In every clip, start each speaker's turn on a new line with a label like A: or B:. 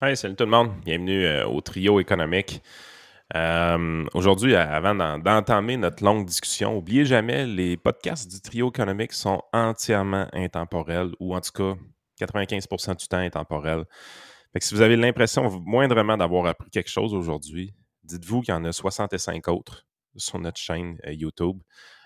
A: Hey, salut tout le monde. Bienvenue euh, au trio économique. Euh, aujourd'hui, avant d'entamer notre longue discussion, n'oubliez jamais, les podcasts du trio économique sont entièrement intemporels, ou en tout cas 95% du temps intemporels. Si vous avez l'impression moindrement d'avoir appris quelque chose aujourd'hui, dites-vous qu'il y en a 65 autres sur notre chaîne euh, YouTube.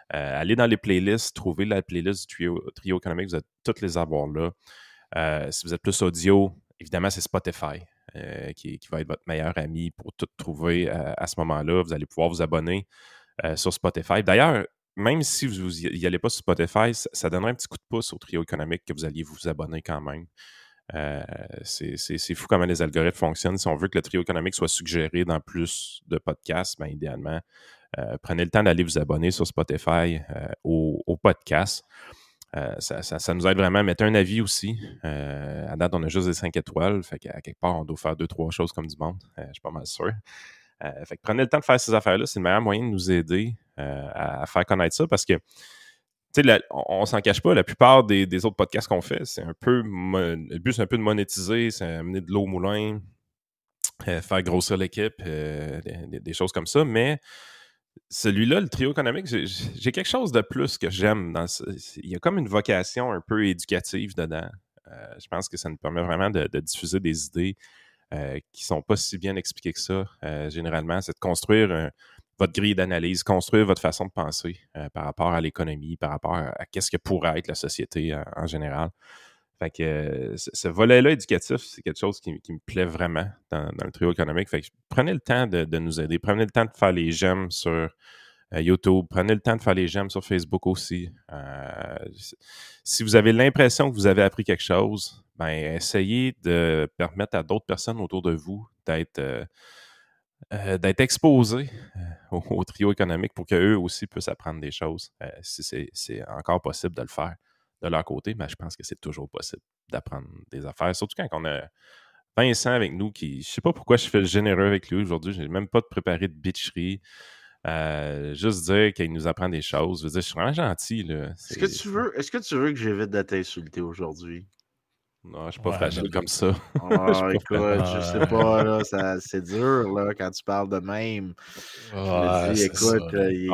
A: allez dans les playlists, trouvez la playlist du trio, trio économique, vous allez toutes les avoir là. si vous êtes plus audio, évidemment, c'est Spotify euh, qui, va être votre meilleur ami pour tout trouver euh, à ce moment-là. Vous allez pouvoir vous abonner euh, sur Spotify. D'ailleurs, même si vous n'y allez pas sur Spotify, ça, donnerait un petit coup de pouce au trio économique que vous alliez vous abonner quand même. c'est fou comment les algorithmes fonctionnent. Si on veut que le trio économique soit suggéré dans plus de podcasts, bien, idéalement, prenez le temps d'aller vous abonner sur Spotify au, au, podcast. Euh, ça, nous aide vraiment à mettre un avis aussi. Euh, à date, on a juste des 5 étoiles. Fait qu'à quelque part, on doit faire deux, trois choses comme du monde. Euh, je suis pas mal sûr. fait que prenez le temps de faire ces affaires-là. C'est le meilleur moyen de nous aider à, faire connaître ça parce que, tu sais, on, s'en cache pas. La plupart des, autres podcasts qu'on fait, c'est un peu. Le but, c'est un peu de monétiser, c'est amener de l'eau au moulin, faire grossir l'équipe, des, choses comme ça. Mais celui-là, le trio économique, j'ai quelque chose de plus que j'aime. Il y a comme une vocation un peu éducative dedans. Euh, je pense que ça nous permet vraiment de, diffuser des idées euh, qui ne sont pas si bien expliquées que ça. Euh, généralement, c'est de construire votre grille d'analyse, construire votre façon de penser par rapport à l'économie, par rapport à, qu'est-ce que pourrait être la société en général. Fait que ce volet-là éducatif, c'est quelque chose qui, me plaît vraiment dans, le trio économique. Fait que prenez le temps de, nous aider. Prenez le temps de faire les j'aime sur euh, YouTube. Prenez le temps de faire les j'aime sur Facebook aussi. Euh, si vous avez l'impression que vous avez appris quelque chose, ben essayez de permettre à d'autres personnes autour de vous d'être euh, d'être exposés au, trio économique pour qu'eux aussi puissent apprendre des choses, si c'est encore possible de le faire de leur côté, mais je pense que c'est toujours possible d'apprendre des affaires. Surtout quand on a Vincent avec nous qui. Je sais pas pourquoi je fais généreux avec lui aujourd'hui. Je n'ai même pas de préparé de bitcherie. Euh, juste dire qu'il nous apprend des choses. Je veux dire, je suis vraiment gentil.
B: Est-ce que tu veux est-ce que tu veux que j'évite de t'insulter aujourd'hui?
A: Non, je suis pas fragile comme ça.
B: Oh, écoute, je sais pas, là, c'est dur là, quand tu parles de même. je me dis, écoute, euh, il,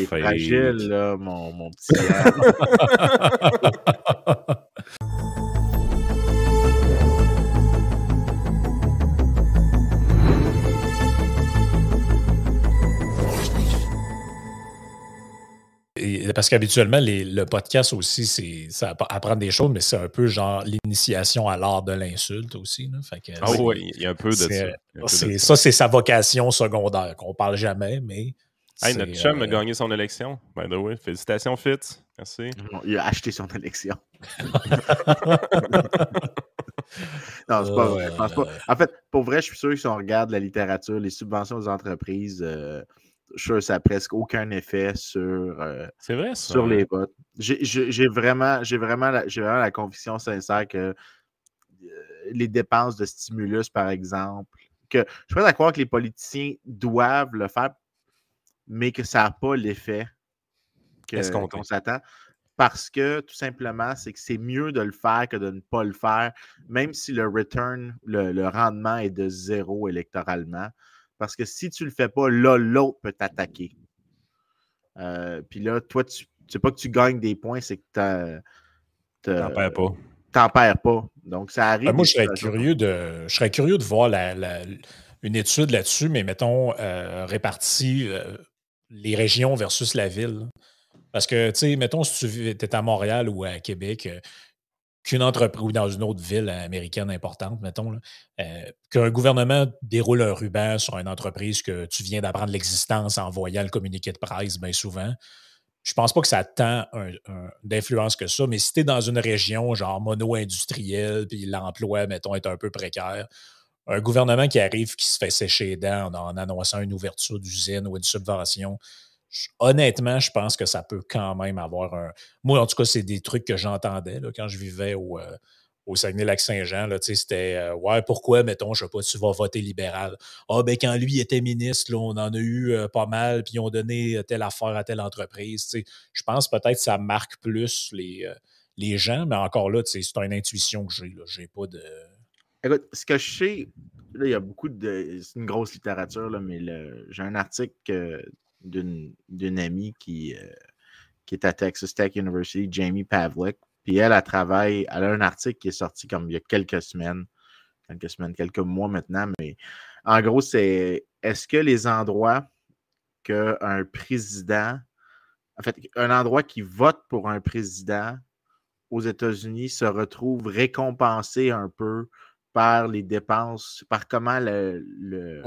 B: est fragile, là, mon, mon petit
C: parce qu'habituellement, le podcast aussi, c'est ça apprendre des choses, mais c'est un peu genre l'initiation à l'art de l'insulte aussi.
A: ah oui, il y a un peu de
C: ça. ça, c'est sa vocation secondaire, qu'on parle jamais, mais.
A: Hey, notre chum a euh, gagné son élection. By the way, félicitations, Fitz. Merci.
B: Il a acheté son élection. non, c'est pas vrai. En fait, pour vrai, je suis sûr que si on regarde la littérature, les subventions aux entreprises, euh, je ça n'a presque aucun effet sur, euh, sur les votes. J'ai vraiment, vraiment, la, vraiment la conviction sincère que euh, les dépenses de stimulus, par exemple, que je suis pas d'accord que les politiciens doivent le faire, mais que ça n'a pas l'effet qu'on s'attend. Parce que tout simplement, c'est que c'est mieux de le faire que de ne pas le faire, même si le return, le rendement est de zéro électoralement. Parce que si tu ne le fais pas, là, l'autre peut t'attaquer. Euh, puis là, toi, tu sais pas que tu gagnes des points, c'est que
A: tu n'en perds pas.
B: T'en perds pas. Donc, ça arrive.
C: Ben, moi, je serais, curieux de, je serais curieux de voir une étude là-dessus, mais mettons, euh, répartie euh, les régions versus la ville. Parce que, tu sais, mettons, si tu es à Montréal ou à Québec, qu'une entreprise ou dans une autre ville américaine importante, mettons, euh, qu'un gouvernement déroule un ruban sur une entreprise que tu viens d'apprendre l'existence en voyant le communiqué de presse bien souvent. Je pense pas que ça tant d'influence que ça, mais si tu es dans une région genre mono-industrielle, puis l'emploi, mettons, est un peu précaire, un gouvernement qui arrive, qui se fait sécher les dents en annonçant une ouverture d'usine ou une subvention, honnêtement, je pense que ça peut quand même avoir un. Moi, en tout cas, c'est des trucs que j'entendais quand je vivais au, euh, au Saguenay-Lac-Saint-Jean. C'était euh, Ouais, pourquoi, mettons, je sais pas, tu vas voter libéral? Ah, ben quand lui était ministre, on en a eu euh, pas mal, puis ils ont donné telle affaire à telle entreprise. Je pense peut-être que ça marque plus les, les gens, mais encore là, c'est une intuition que j'ai. J'ai pas de.
B: Écoute, ce que je sais, là, il y a beaucoup de. C'est une grosse littérature, là, mais j'ai un article d'une amie qui, euh, qui est à Texas Tech University, Jamie Pavlik. Puis elle, elle travaille, elle a un article qui est sorti comme il y a quelques semaines, quelques semaines, quelques mois maintenant, mais en gros, c'est est-ce que les endroits qu'un président, en fait, un endroit qui vote pour un président aux États-Unis se retrouve récompensé un peu par les dépenses, par comment le, le,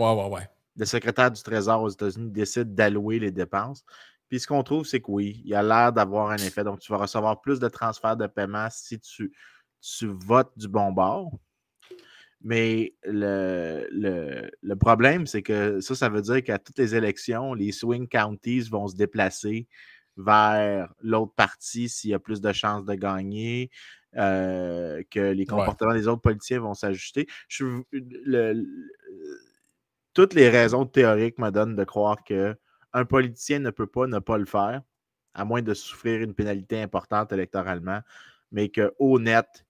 B: le secrétaire du Trésor aux États-Unis décide d'allouer les dépenses. Puis ce qu'on trouve, c'est que oui, il y a l'air d'avoir un effet. Donc, tu vas recevoir plus de transferts de paiement si tu, tu votes du bon bord. Mais le, le, problème, c'est que ça, ça veut dire qu'à toutes les élections, les swing counties vont se déplacer vers l'autre partie s'il y a plus de chances de gagner, euh, que les comportements des autres politiciens vont s'ajuster. Toutes les raisons théoriques me donnent de croire que un politicien ne peut pas ne pas le faire, à moins de souffrir une pénalité importante électoralement, mais que honnête,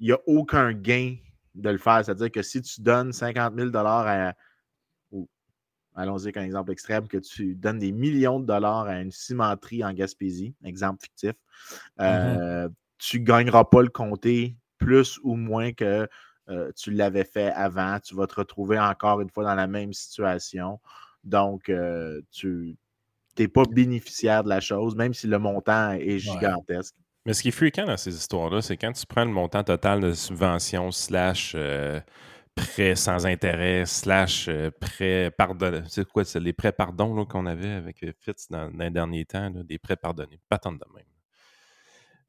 B: il n'y a aucun gain de le faire. C'est-à-dire que si tu donnes 50 000 à, allons-y avec un exemple extrême, que tu donnes des millions de dollars à une cimenterie en Gaspésie, exemple fictif, mm-hmm. euh, tu ne gagneras pas le comté plus ou moins que euh, tu l'avais fait avant. Tu vas te retrouver encore une fois dans la même situation. Donc, euh, tu n'es pas bénéficiaire de la chose, même si le montant est gigantesque.
A: Mais ce qui est fréquent dans ces histoires-là, c'est quand tu prends le montant total de subvention slash euh, prêt sans intérêt slash euh, prêt pardonné. C'est quoi, c'est les prêts pardon qu'on avait avec Fitz dans, les derniers temps, des prêts pardonnés. Pas tant de même.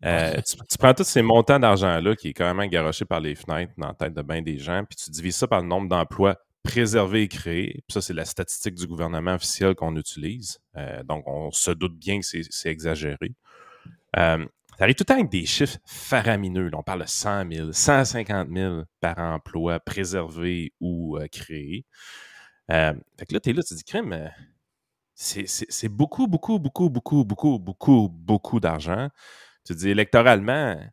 A: Tu, tu, prends tous ces montants d'argent-là qui est quand même garoché par les fenêtres dans la tête de bien des gens, puis tu divises ça par le nombre d'emplois préserver et créer. ça, c'est la statistique du gouvernement officiel qu'on utilise. Euh, donc, on se doute bien que c'est exagéré. Euh, ça arrive tout le temps avec des chiffres faramineux. on parle de 100 000, 150 000 par emploi préservé ou euh, créé. fait que là, tu es là, tu te dis, crème, c'est beaucoup, beaucoup, beaucoup, beaucoup, beaucoup, beaucoup, beaucoup d'argent. Tu dis, électoralement,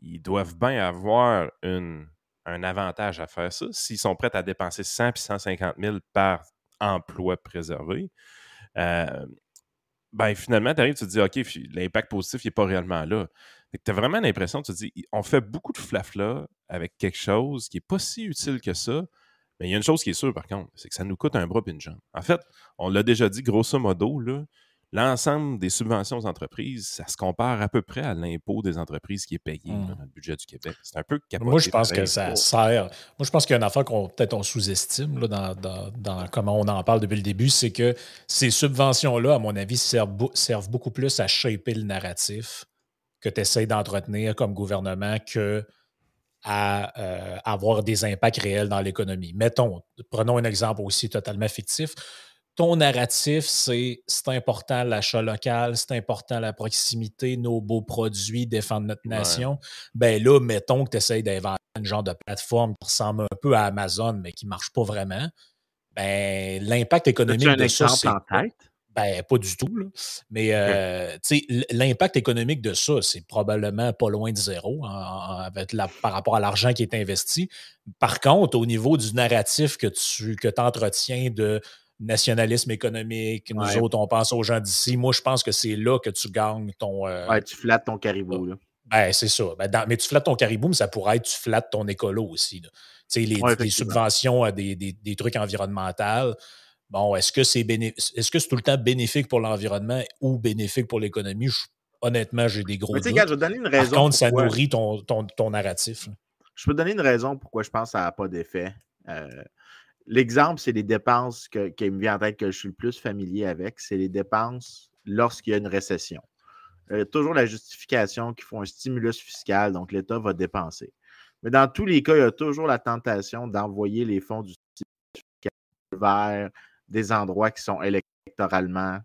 A: ils doivent bien avoir une un avantage à faire ça. S'ils sont prêts à dépenser 100 puis 150 000 par emploi préservé, euh, ben finalement, tu arrives, tu te dis, OK, l'impact positif n'est pas réellement là. Tu as vraiment l'impression, tu te dis, on fait beaucoup de flafla avec quelque chose qui n'est pas si utile que ça. Mais il y a une chose qui est sûre, par contre, c'est que ça nous coûte un bras et une jambe. En fait, on l'a déjà dit, grosso modo, là, l'ensemble des subventions aux entreprises, ça se compare à peu près à l'impôt des entreprises qui est payé mmh. dans le budget du Québec. C'est un peu
C: capoté Moi, je pense que ça sert. Moi, je pense qu'il y a une affaire qu'on peut-être on sous-estime dans, comment on en parle depuis le début, c'est que ces subventions-là, à mon avis, servent, servent beaucoup plus à shaper le narratif que tu essaies d'entretenir comme gouvernement que à euh, avoir des impacts réels dans l'économie. Mettons, prenons un exemple aussi totalement fictif ton narratif, c'est c'est important l'achat local, c'est important la proximité, nos beaux produits, défendre notre nation. Ben là, mettons que tu essayes d'inventer un genre de plateforme qui ressemble un peu à Amazon, mais qui ne marche pas vraiment. Ben, l'impact économique
B: de ça, c'est. En tête?
C: Ben, pas du tout. Là. Mais euh, l'impact économique de ça, c'est probablement pas loin de zéro avec la, par rapport à l'argent qui est investi. Par contre, au niveau du narratif que tu que entretiens de nationalisme économique. Nous autres, on pense aux gens d'ici. Moi, je pense que c'est là que tu gagnes ton.
B: Euh, ouais, tu flattes ton caribou. Là.
C: Ben, c'est ça. Ben, mais tu flattes ton caribou, mais ça pourrait être tu flattes ton écolo aussi. Tu sais, les, subventions à des, des, trucs environnementaux. Bon, est-ce que c'est est-ce que c'est tout le temps bénéfique pour l'environnement ou bénéfique pour l'économie? honnêtement, j'ai des gros.
B: doutes. je donner une raison.
C: Par contre, ça nourrit ton, ton, ton narratif.
B: Je peux donner une raison pourquoi je pense que ça n'a pas d'effet. Euh, L'exemple, c'est les dépenses qui me vient en tête que je suis le plus familier avec, c'est les dépenses lorsqu'il y a une récession. Il y a toujours la justification qu'il faut un stimulus fiscal, donc l'État va dépenser. Mais dans tous les cas, il y a toujours la tentation d'envoyer les fonds du stimulus fiscal vers des endroits qui sont électoralement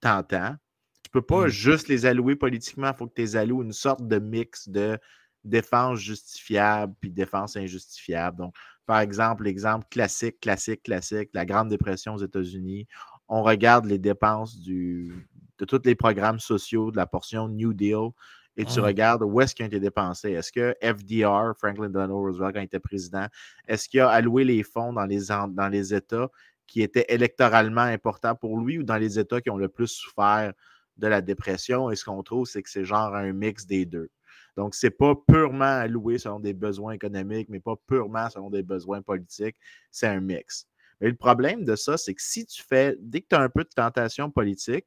B: tentants. Tu ne peux pas mmh. juste les allouer politiquement, il faut que tu les alloues une sorte de mix de défense justifiable puis défense injustifiable. Donc, par exemple, l'exemple classique, classique, classique, la Grande Dépression aux États-Unis. On regarde les dépenses du, de tous les programmes sociaux de la portion New Deal et tu mmh. regardes où est-ce qu'il a été dépensé. Est-ce que FDR, Franklin Delano Roosevelt, quand il était président, est-ce qu'il a alloué les fonds dans les, dans les États qui étaient électoralement importants pour lui ou dans les États qui ont le plus souffert de la dépression? Et ce qu'on trouve, c'est que c'est genre un mix des deux. Donc, ce n'est pas purement alloué selon des besoins économiques, mais pas purement selon des besoins politiques. C'est un mix. Mais le problème de ça, c'est que si tu fais, dès que tu as un peu de tentation politique,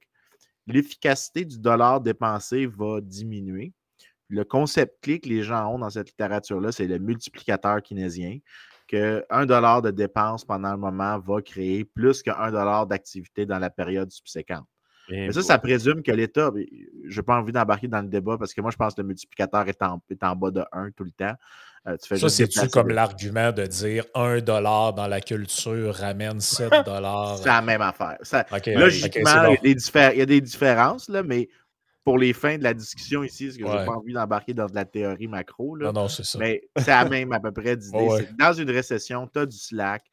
B: l'efficacité du dollar dépensé va diminuer. Le concept clé que les gens ont dans cette littérature-là, c'est le multiplicateur kinesien, que un dollar de dépense pendant un moment va créer plus qu'un dollar d'activité dans la période subséquente. Mais ça, ça présume que l'État, je n'ai pas envie d'embarquer dans le débat parce que moi, je pense que le multiplicateur est en, est en bas de 1 tout le temps.
C: Euh, ça, c'est-tu comme l'argument de dire 1 dollar dans la culture ramène 7 dollars?
B: c'est la même affaire. logiquement, il, y a des différences, là, mais pour les fins de la discussion ici, parce que je n'ai pas envie d'embarquer dans de la théorie macro. Là,
C: non, non, c'est ça.
B: Mais c'est la même à peu près d'idée. Dans une récession, tu as du slack.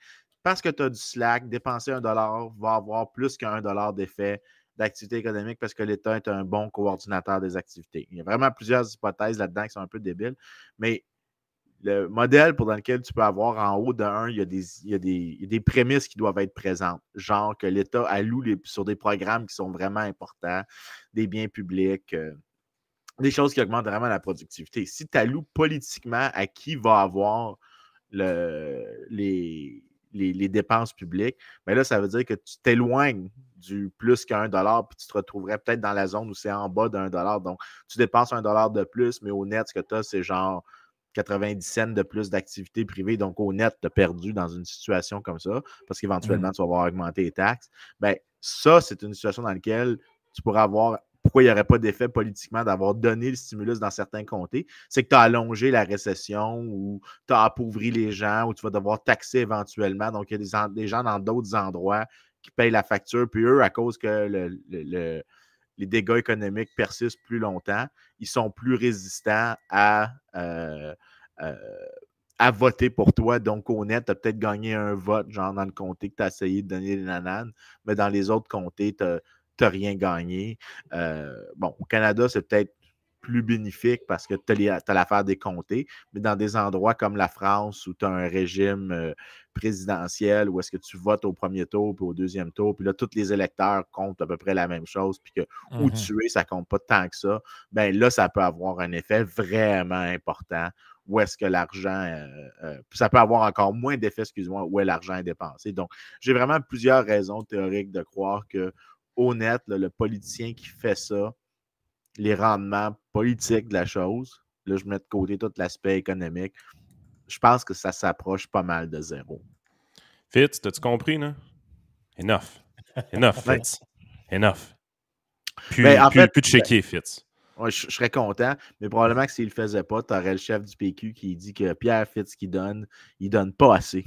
B: Parce que tu as du slack, dépenser un dollar va avoir plus qu'un dollar d'effet d'activité économique parce que l'État est un bon coordinateur des activités. Il y a vraiment plusieurs hypothèses là-dedans qui sont un peu débiles, mais le modèle pour lequel tu peux avoir en haut de 1, il y, a des, il, des, prémices qui doivent être présentes, genre que l'État alloue sur des programmes qui sont vraiment importants, des biens publics, euh, des choses qui augmentent vraiment la productivité. Si tu alloues politiquement à qui va avoir le, les, les, dépenses publiques, mais là, ça veut dire que tu t'éloignes du plus qu'un dollar, puis tu te retrouverais peut-être dans la zone où c'est en bas d'un dollar. Donc, tu dépenses un dollar de plus, mais au net, ce que tu as, c'est genre 90 cents de plus d'activité privée. Donc, au net, tu as perdu dans une situation comme ça, parce qu'éventuellement, mmh. tu vas avoir augmenté les taxes. Bien, ça, c'est une situation dans laquelle tu pourrais avoir pourquoi il n'y aurait pas d'effet politiquement d'avoir donné le stimulus dans certains comtés, c'est que tu as allongé la récession ou tu as appauvri les gens ou tu vas devoir taxer éventuellement. Donc, il y a des, gens dans d'autres endroits qui payent la facture. Puis eux, à cause que les dégâts économiques persistent plus longtemps, ils sont plus résistants à, euh, euh, voter pour toi. Donc, au net, tu as peut-être gagné un vote, genre dans le comté que tu as essayé de donner les nananes, mais dans les autres comtés, tu n'as rien gagné. Euh, bon, au Canada, c'est peut-être plus bénéfique parce que tu as, l'affaire des comtés, mais dans des endroits comme la France où tu as un régime euh, présidentiel où est-ce que tu votes au premier tour puis au deuxième tour, puis là, tous les électeurs comptent à peu près la même chose, puis que où mmh tu es, ça compte pas tant que ça, bien là, ça peut avoir un effet vraiment important où est-ce que l'argent, euh, ça peut avoir encore moins d'effet, excuse-moi, où est l'argent dépensé? Donc, j'ai vraiment plusieurs raisons théoriques de croire que honnête, le politicien qui fait ça, les rendements politiques de la chose, là, je mets de côté tout l'aspect économique, je pense que ça s'approche pas mal de zéro.
A: Fitz, t'as-tu compris, là? Enough. Enough, Fitz. Enough. Puis, en fait, plus de chéquier, ben, Fitz.
B: je, serais content, mais probablement que s'il ne le faisait pas, tu aurais le chef du PQ qui dit que Pierre Fitz qui donne, il donne pas assez.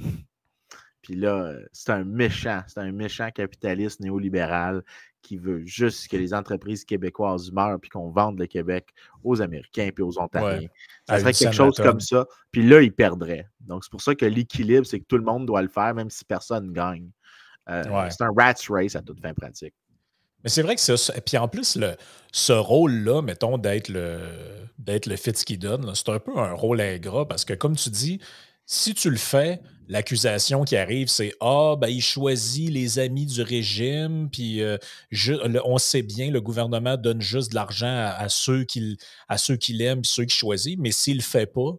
B: Puis là, c'est un méchant, c'est un méchant capitaliste néolibéral qui veut juste que les entreprises québécoises meurent puis qu'on vende le Québec aux Américains puis aux Ontariens. Ça serait quelque chose comme ça. Puis là, il perdrait. Donc, c'est pour ça que l'équilibre, c'est que tout le monde doit le faire, même si personne ne gagne. Euh, c'est un rat's race à toute fin pratique.
C: Mais c'est vrai que c'est puis en plus, le, ce rôle-là, mettons, d'être le, d'être le fit qui donne, c'est un peu un rôle ingrat parce que, comme tu dis, si tu le fais, l'accusation qui arrive, c'est Ah, ben, il choisit les amis du régime, puis euh, on sait bien, le gouvernement donne juste de l'argent à, ceux qui, à ceux qui l'aiment, puis ceux qui choisissent, mais s'il le fait pas,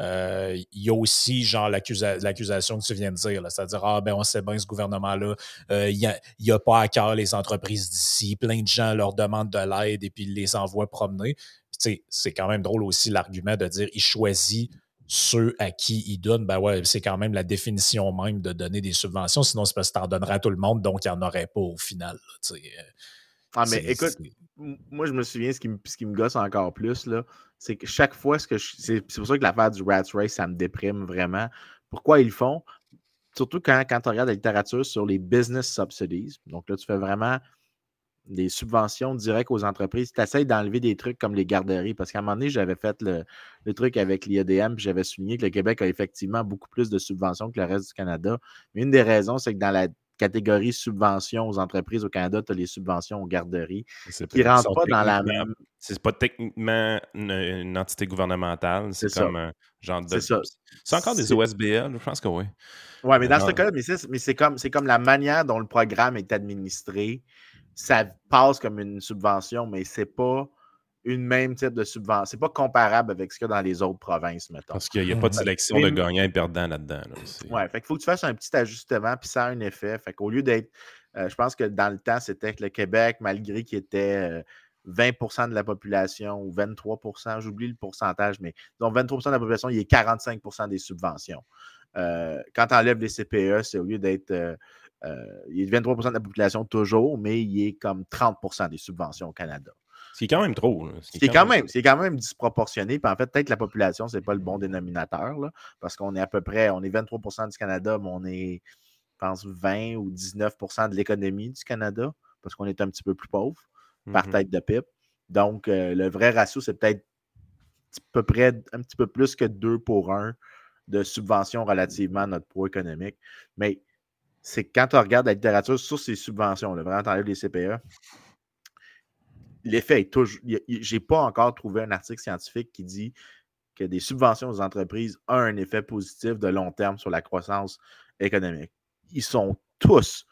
C: euh, il y a aussi genre l'accusation que tu viens de dire, c'est-à-dire Ah, ben on sait bien ce gouvernement-là, euh, il n'y a, pas à cœur les entreprises d'ici, plein de gens leur demandent de l'aide et puis ils les envoient promener. C'est quand même drôle aussi l'argument de dire il choisit ceux à qui ils donnent, ben ouais, c'est quand même la définition même de donner des subventions. Sinon, c'est parce que tu en donnerais à tout le monde, donc il n'y en aurait pas au final. Euh,
B: ah, mais écoute, moi, je me souviens, ce qui me, ce qui me gosse encore plus, là, c'est que chaque fois, ce que c'est pour ça que l'affaire du Rats Race, ça me déprime vraiment. Pourquoi ils le font? Surtout quand, quand tu regardes la littérature sur les business subsidies. Donc là, tu fais vraiment des subventions directes aux entreprises. Tu essaies d'enlever des trucs comme les garderies, parce qu'à un moment donné, j'avais fait le, truc avec l'IADM, puis j'avais souligné que le Québec a effectivement beaucoup plus de subventions que le reste du Canada. Mais une des raisons, c'est que dans la catégorie subventions aux entreprises au Canada, tu as les subventions aux garderies qui ne rentrent pas dans la même.
A: C'est pas techniquement une, entité gouvernementale, c'est comme un genre de. C'est encore des OSBL, je pense que oui.
B: Oui, mais dans ce cas-là, mais c'est comme, comme la manière dont le programme est administré. Ça passe comme une subvention, mais c'est pas une même type de subvention. C'est pas comparable avec ce qu'il y a dans les autres provinces, mettons.
A: Parce qu'il n'y a pas de sélection de gagnants et perdants là-dedans.
B: oui, fait qu'il faut que tu fasses un petit ajustement, puis ça a un effet. Fait qu'au lieu d'être, euh, je pense que dans le temps, c'était que le Québec, malgré qu'il était 20% euh, de la population ou 23% j'oublie le pourcentage, mais donc 23% de la population, il est 45% des subventions. Euh, quand tu enlèves les CPE, c'est au lieu d'être. Il est 23% de la population toujours, mais il est comme 30% des subventions au Canada.
A: C'est quand même trop.
B: C'est quand, même, quand même disproportionné. Puis en fait, peut-être que la population, ce n'est pas le bon dénominateur, là, parce qu'on est à peu près, on est 23% du Canada, mais on est, je pense, 20 ou 19% de l'économie du Canada, parce qu'on est un petit peu plus pauvre par mm-hmm. tête de pipe. Donc, euh, le vrai ratio, c'est peut-être à peu près un petit peu plus que 2 pour 1 de subventions relativement à notre poids économique. Mais c'est quand on regarde la littérature sur ces subventions, là, vraiment, les CPE, l'effet est toujours. J'ai pas encore trouvé un article scientifique qui dit que des subventions aux entreprises ont un effet positif de long terme sur la croissance économique. Ils sont tous,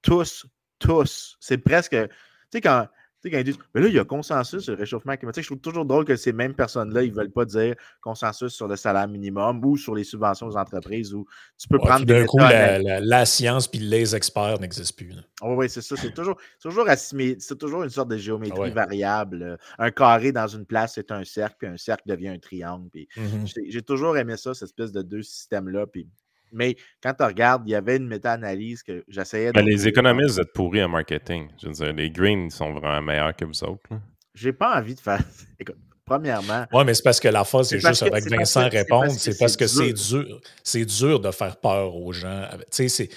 B: tous, tous. C'est presque. Tu sais, quand quand ils disent, mais là, il y a consensus sur le réchauffement climatique, je trouve toujours drôle que ces mêmes personnes-là, ils ne veulent pas dire consensus sur le salaire minimum ou sur les subventions aux entreprises où tu peux prendre
C: D'un coup, la, science puis les experts n'existent plus.
B: oui, c'est ça. C'est toujours, toujours, c'est toujours une sorte de géométrie variable. Un carré dans une place, c'est un cercle, puis un cercle devient un triangle. Mm-hmm. J'ai toujours aimé ça, cette espèce de deux systèmes-là. Puis mais quand tu regardes, il y avait une méta-analyse que j'essayais
A: de. les économistes, êtes pourris en marketing. Je veux dire, les Greens sont vraiment meilleurs que vous autres.
B: J'ai pas envie de faire. Écoute, premièrement.
C: Oui, mais c'est parce que la fois, c'est juste avec Vincent répondre. C'est parce que c'est dur. C'est dur de faire peur aux gens. Tu sais,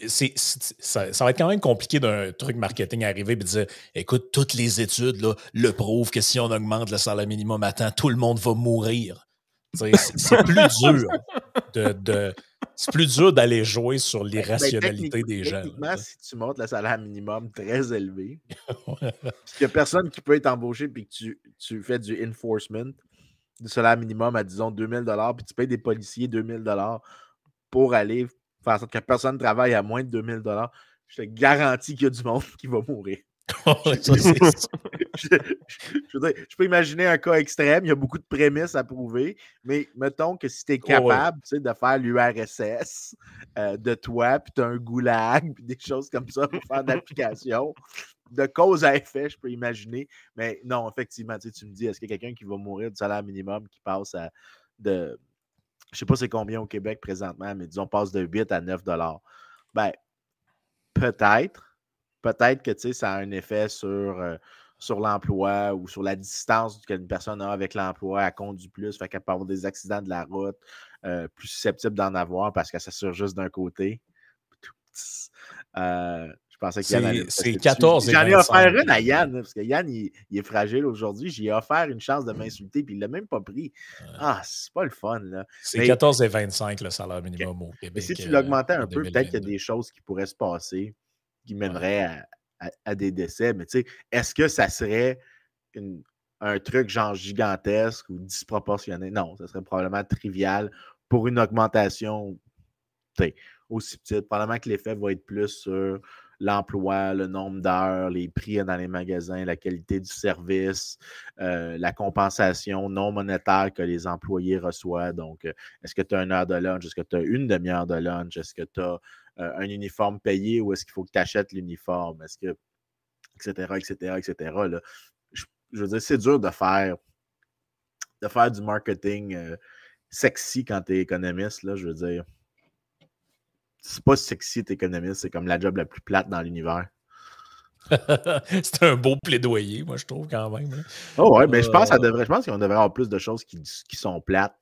C: c'est. ça, ça, va être quand même compliqué d'un truc marketing arriver et dire écoute, toutes les études là, le prouvent que si on augmente le salaire minimum à temps, tout le monde va mourir. C'est plus dur de, c'est plus dur d'aller jouer sur ben, l'irrationalité des gens.
B: si tu montes le salaire minimum très élevé, il n'y a personne qui peut être embauché puis que tu, tu, fais du enforcement du salaire minimum à disons 2000 puis tu payes des policiers 2000 pour aller faire en sorte que personne ne travaille à moins de 2000 je te garantis qu'il y a du monde qui va mourir. je, peux imaginer un cas extrême, il y a beaucoup de prémices à prouver, mais mettons que si tu es capable de faire l'URSS euh, de toi, puis tu as un goulag, puis des choses comme ça pour faire d'application, de cause à effet, je peux imaginer. Mais non, effectivement, tu me dis, est-ce qu'il y a quelqu'un qui va mourir du salaire minimum qui passe à de. Je sais pas c'est combien au Québec présentement, mais disons, passe de 8 à 9 Ben, peut-être peut-être que ça a un effet sur, euh, sur l'emploi ou sur la distance qu'une personne a avec l'emploi, elle conduit plus, fait qu'elle peut avoir des accidents de la route, euh, plus susceptible d'en avoir parce qu'elle s'assure juste d'un côté. Euh, je pensais qu'il y
C: en C'est 14
B: J'en ai offert une à Yann, parce que Yann, il, est fragile aujourd'hui. J'ai offert une chance de m'insulter, puis il ne l'a même pas pris. Ah, c'est pas le fun, là.
C: C'est 14 et 25 le salaire minimum au Québec.
B: Mais si tu l'augmentais un peu, peut-être qu'il y a des choses qui pourraient se passer qui mènerait à, des décès. Mais tu sais, est-ce que ça serait un truc genre gigantesque ou disproportionné? Non, ça serait probablement trivial pour une augmentation aussi petite. Probablement que l'effet va être plus sur l'emploi, le nombre d'heures, les prix dans les magasins, la qualité du service, euh, la compensation non monétaire que les employés reçoivent. Donc, euh, est-ce que tu as une heure de lunch? Est-ce que tu as une demi-heure de lunch? Est-ce que tu as euh, un uniforme payé ou est-ce qu'il faut que tu achètes l'uniforme? Est-ce que. etc., etc., etc. Je, veux dire, c'est dur de faire, de faire du marketing euh, sexy quand tu es économiste, là, je veux dire. C'est pas sexy, t'es économiste, c'est comme la job la plus plate dans l'univers.
C: c'est un beau plaidoyer, moi, je trouve, quand même.
B: Oh ouais, mais je pense, euh. devrait, je pense qu'on devrait avoir plus de choses qui, qui, sont plates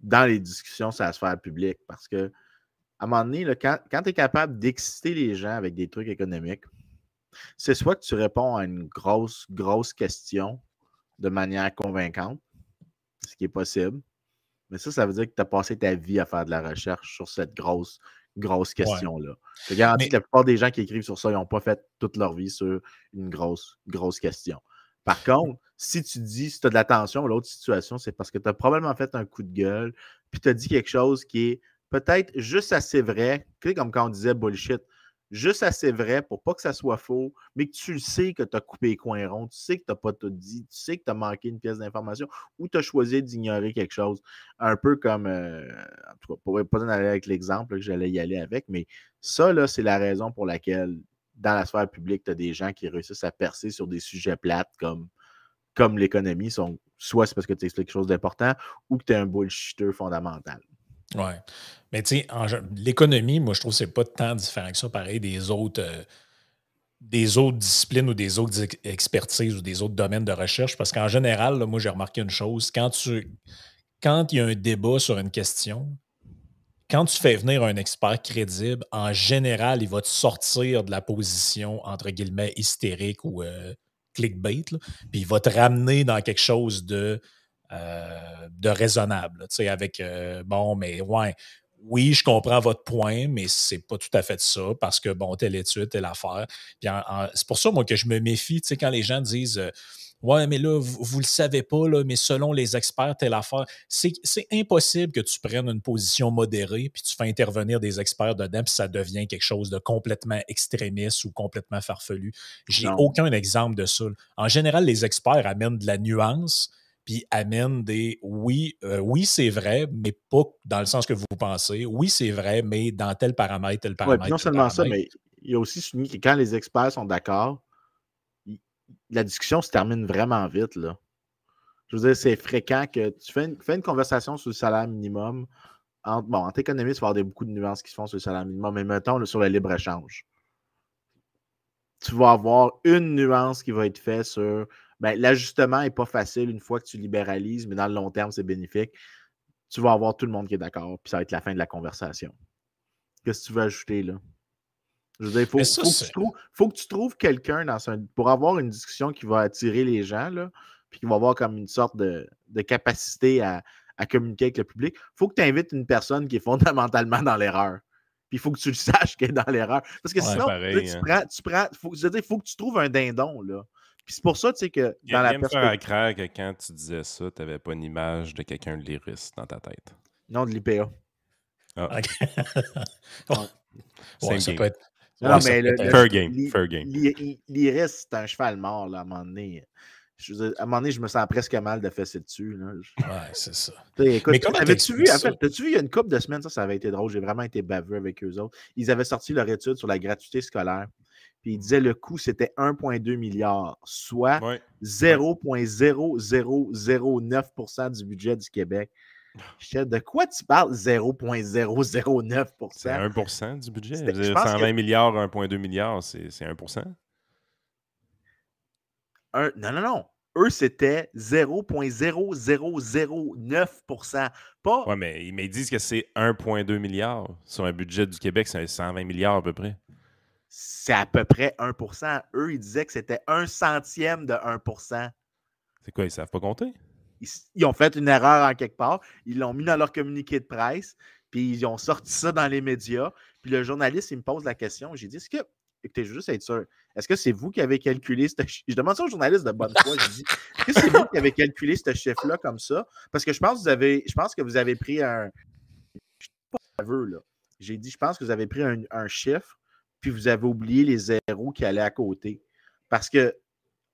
B: dans les discussions sur la sphère publique parce que à un moment donné, quand, tu es capable d'exciter les gens avec des trucs économiques, c'est soit que tu réponds à une grosse, grosse question de manière convaincante, ce qui est possible. Mais ça, ça veut dire que tu as passé ta vie à faire de la recherche sur cette grosse, grosse question-là. Je garantis que la plupart des gens qui écrivent sur ça, ils n'ont pas fait toute leur vie sur une grosse, grosse question. Par contre, si tu dis, si tu as de l'attention à l'autre situation, c'est parce que tu as probablement fait un coup de gueule, puis tu as dit quelque chose qui est peut-être juste assez vrai, comme quand on disait bullshit, juste assez vrai pour pas que ça soit faux, mais que tu le sais que tu as coupé les coins ronds, tu sais que tu n'as pas tout dit, tu sais que tu as manqué une pièce d'information ou tu as choisi d'ignorer quelque chose. Un peu comme, euh, en tout cas, pour pas aller avec l'exemple que j'allais y aller avec, mais ça, là, c'est la raison pour laquelle, dans la sphère publique, tu as des gens qui réussissent à percer sur des sujets plates comme, comme l'économie. Soit c'est parce que tu expliques quelque chose d'important ou que tu es un bullshitter fondamental.
C: Oui. Mais tu sais, l'économie, moi, je trouve que c'est pas tant différent que ça, pareil, des autres, euh, des autres disciplines ou des autres expertises ou des autres domaines de recherche. Parce qu'en général, moi, j'ai remarqué une chose. Quand tu quand il y a un débat sur une question, quand tu fais venir un expert crédible, en général, il va te sortir de la position, entre guillemets, hystérique ou euh, clickbait, puis il va te ramener dans quelque chose de euh, de raisonnable. Tu sais, avec euh, bon, mais ouais, oui, je comprends votre point, mais c'est pas tout à fait ça parce que bon, telle étude, telle affaire. c'est pour ça, moi, que je me méfie, tu sais, quand les gens disent euh, Ouais, mais là, vous, ne le savez pas, là, mais selon les experts, telle affaire. C'est, impossible que tu prennes une position modérée puis tu fais intervenir des experts dedans puis ça devient quelque chose de complètement extrémiste ou complètement farfelu. J'ai aucun exemple de ça. En général, les experts amènent de la nuance puis amène des oui, euh, oui, c'est vrai, mais pas dans le sens que vous pensez. Oui, c'est vrai, mais dans tel paramètre, tel paramètre.
B: non seulement ça, mais il y a aussi souligné que quand les experts sont d'accord, la discussion se termine vraiment vite. Là. Je veux dire, c'est fréquent que tu fais une, conversation sur le salaire minimum. En, bon, en économie, il va y avoir beaucoup de nuances qui se font sur le salaire minimum, mais mettons sur le libre-échange. Tu vas avoir une nuance qui va être faite sur ben, l'ajustement n'est pas facile une fois que tu libéralises, mais dans le long terme, c'est bénéfique. Tu vas avoir tout le monde qui est d'accord, puis ça va être la fin de la conversation. Qu'est-ce que tu veux ajouter là? Je veux dire, il faut, que tu trouves, quelqu'un pour avoir une discussion qui va attirer les gens, là, puis qui va avoir comme une sorte de, capacité à, communiquer avec le public. Il faut que tu invites une personne qui est fondamentalement dans l'erreur. Puis il faut que tu le saches qu'elle est dans l'erreur. Parce que sinon, tu hein. prends, tu prends, faut, je veux dire, il faut que tu trouves un dindon. Là c'est pour ça, tu sais, que
A: dans la perspective. à que quand tu disais ça, tu n'avais pas une image de quelqu'un de l'IRIS dans ta tête.
B: Non, de l'IPA.
A: Ah.
C: ouais, ça peut être.
B: Non, mais le,
A: fair game. Fair game.
B: L'IRIS, c'est un cheval mort, là, à un moment donné. Je, à un moment donné, je me sens presque mal de fesser dessus. Là.
C: Ouais, c'est ça.
B: Écoute, mais comment tu vu, en fait, as-tu vu, il y a une couple de semaines, ça, ça avait été drôle. J'ai vraiment été baveux avec eux autres. Ils avaient sorti leur étude sur la gratuité scolaire. Puis il disait le coût, c'était 1,2 milliard, soit 0,0009% du budget du Québec. Je de quoi tu parles 0,009
A: C'est 1% du budget. 120 milliards, 1,2 milliard, c'est 1%
B: Non, non, non. Eux, c'était 0,0009 Pas...
A: Oui, mais, mais, ils disent que c'est 1,2 milliard. Sur un budget du Québec, c'est 120 milliards à peu près
B: c'est à peu près 1% Eux, ils disaient que c'était un centième de 1%
A: C'est quoi, ils ne savent pas compter?
B: Ils, ont fait une erreur en quelque part. Ils l'ont mis dans leur communiqué de presse, puis ils ont sorti ça dans les médias. Puis le journaliste, il me pose la question. J'ai dit, est-ce que, écoutez, je veux juste être sûr, est-ce que c'est vous qui avez calculé ce Je demande ça au journaliste de bonne foi. Je dis, est-ce que c'est vous qui avez calculé ce chiffre-là comme ça? Parce que je pense que vous avez, je pense que vous avez pris un. Je sais pas, là. J'ai dit, je pense que vous avez pris un chiffre puis vous avez oublié les zéros qui allaient à côté. Parce que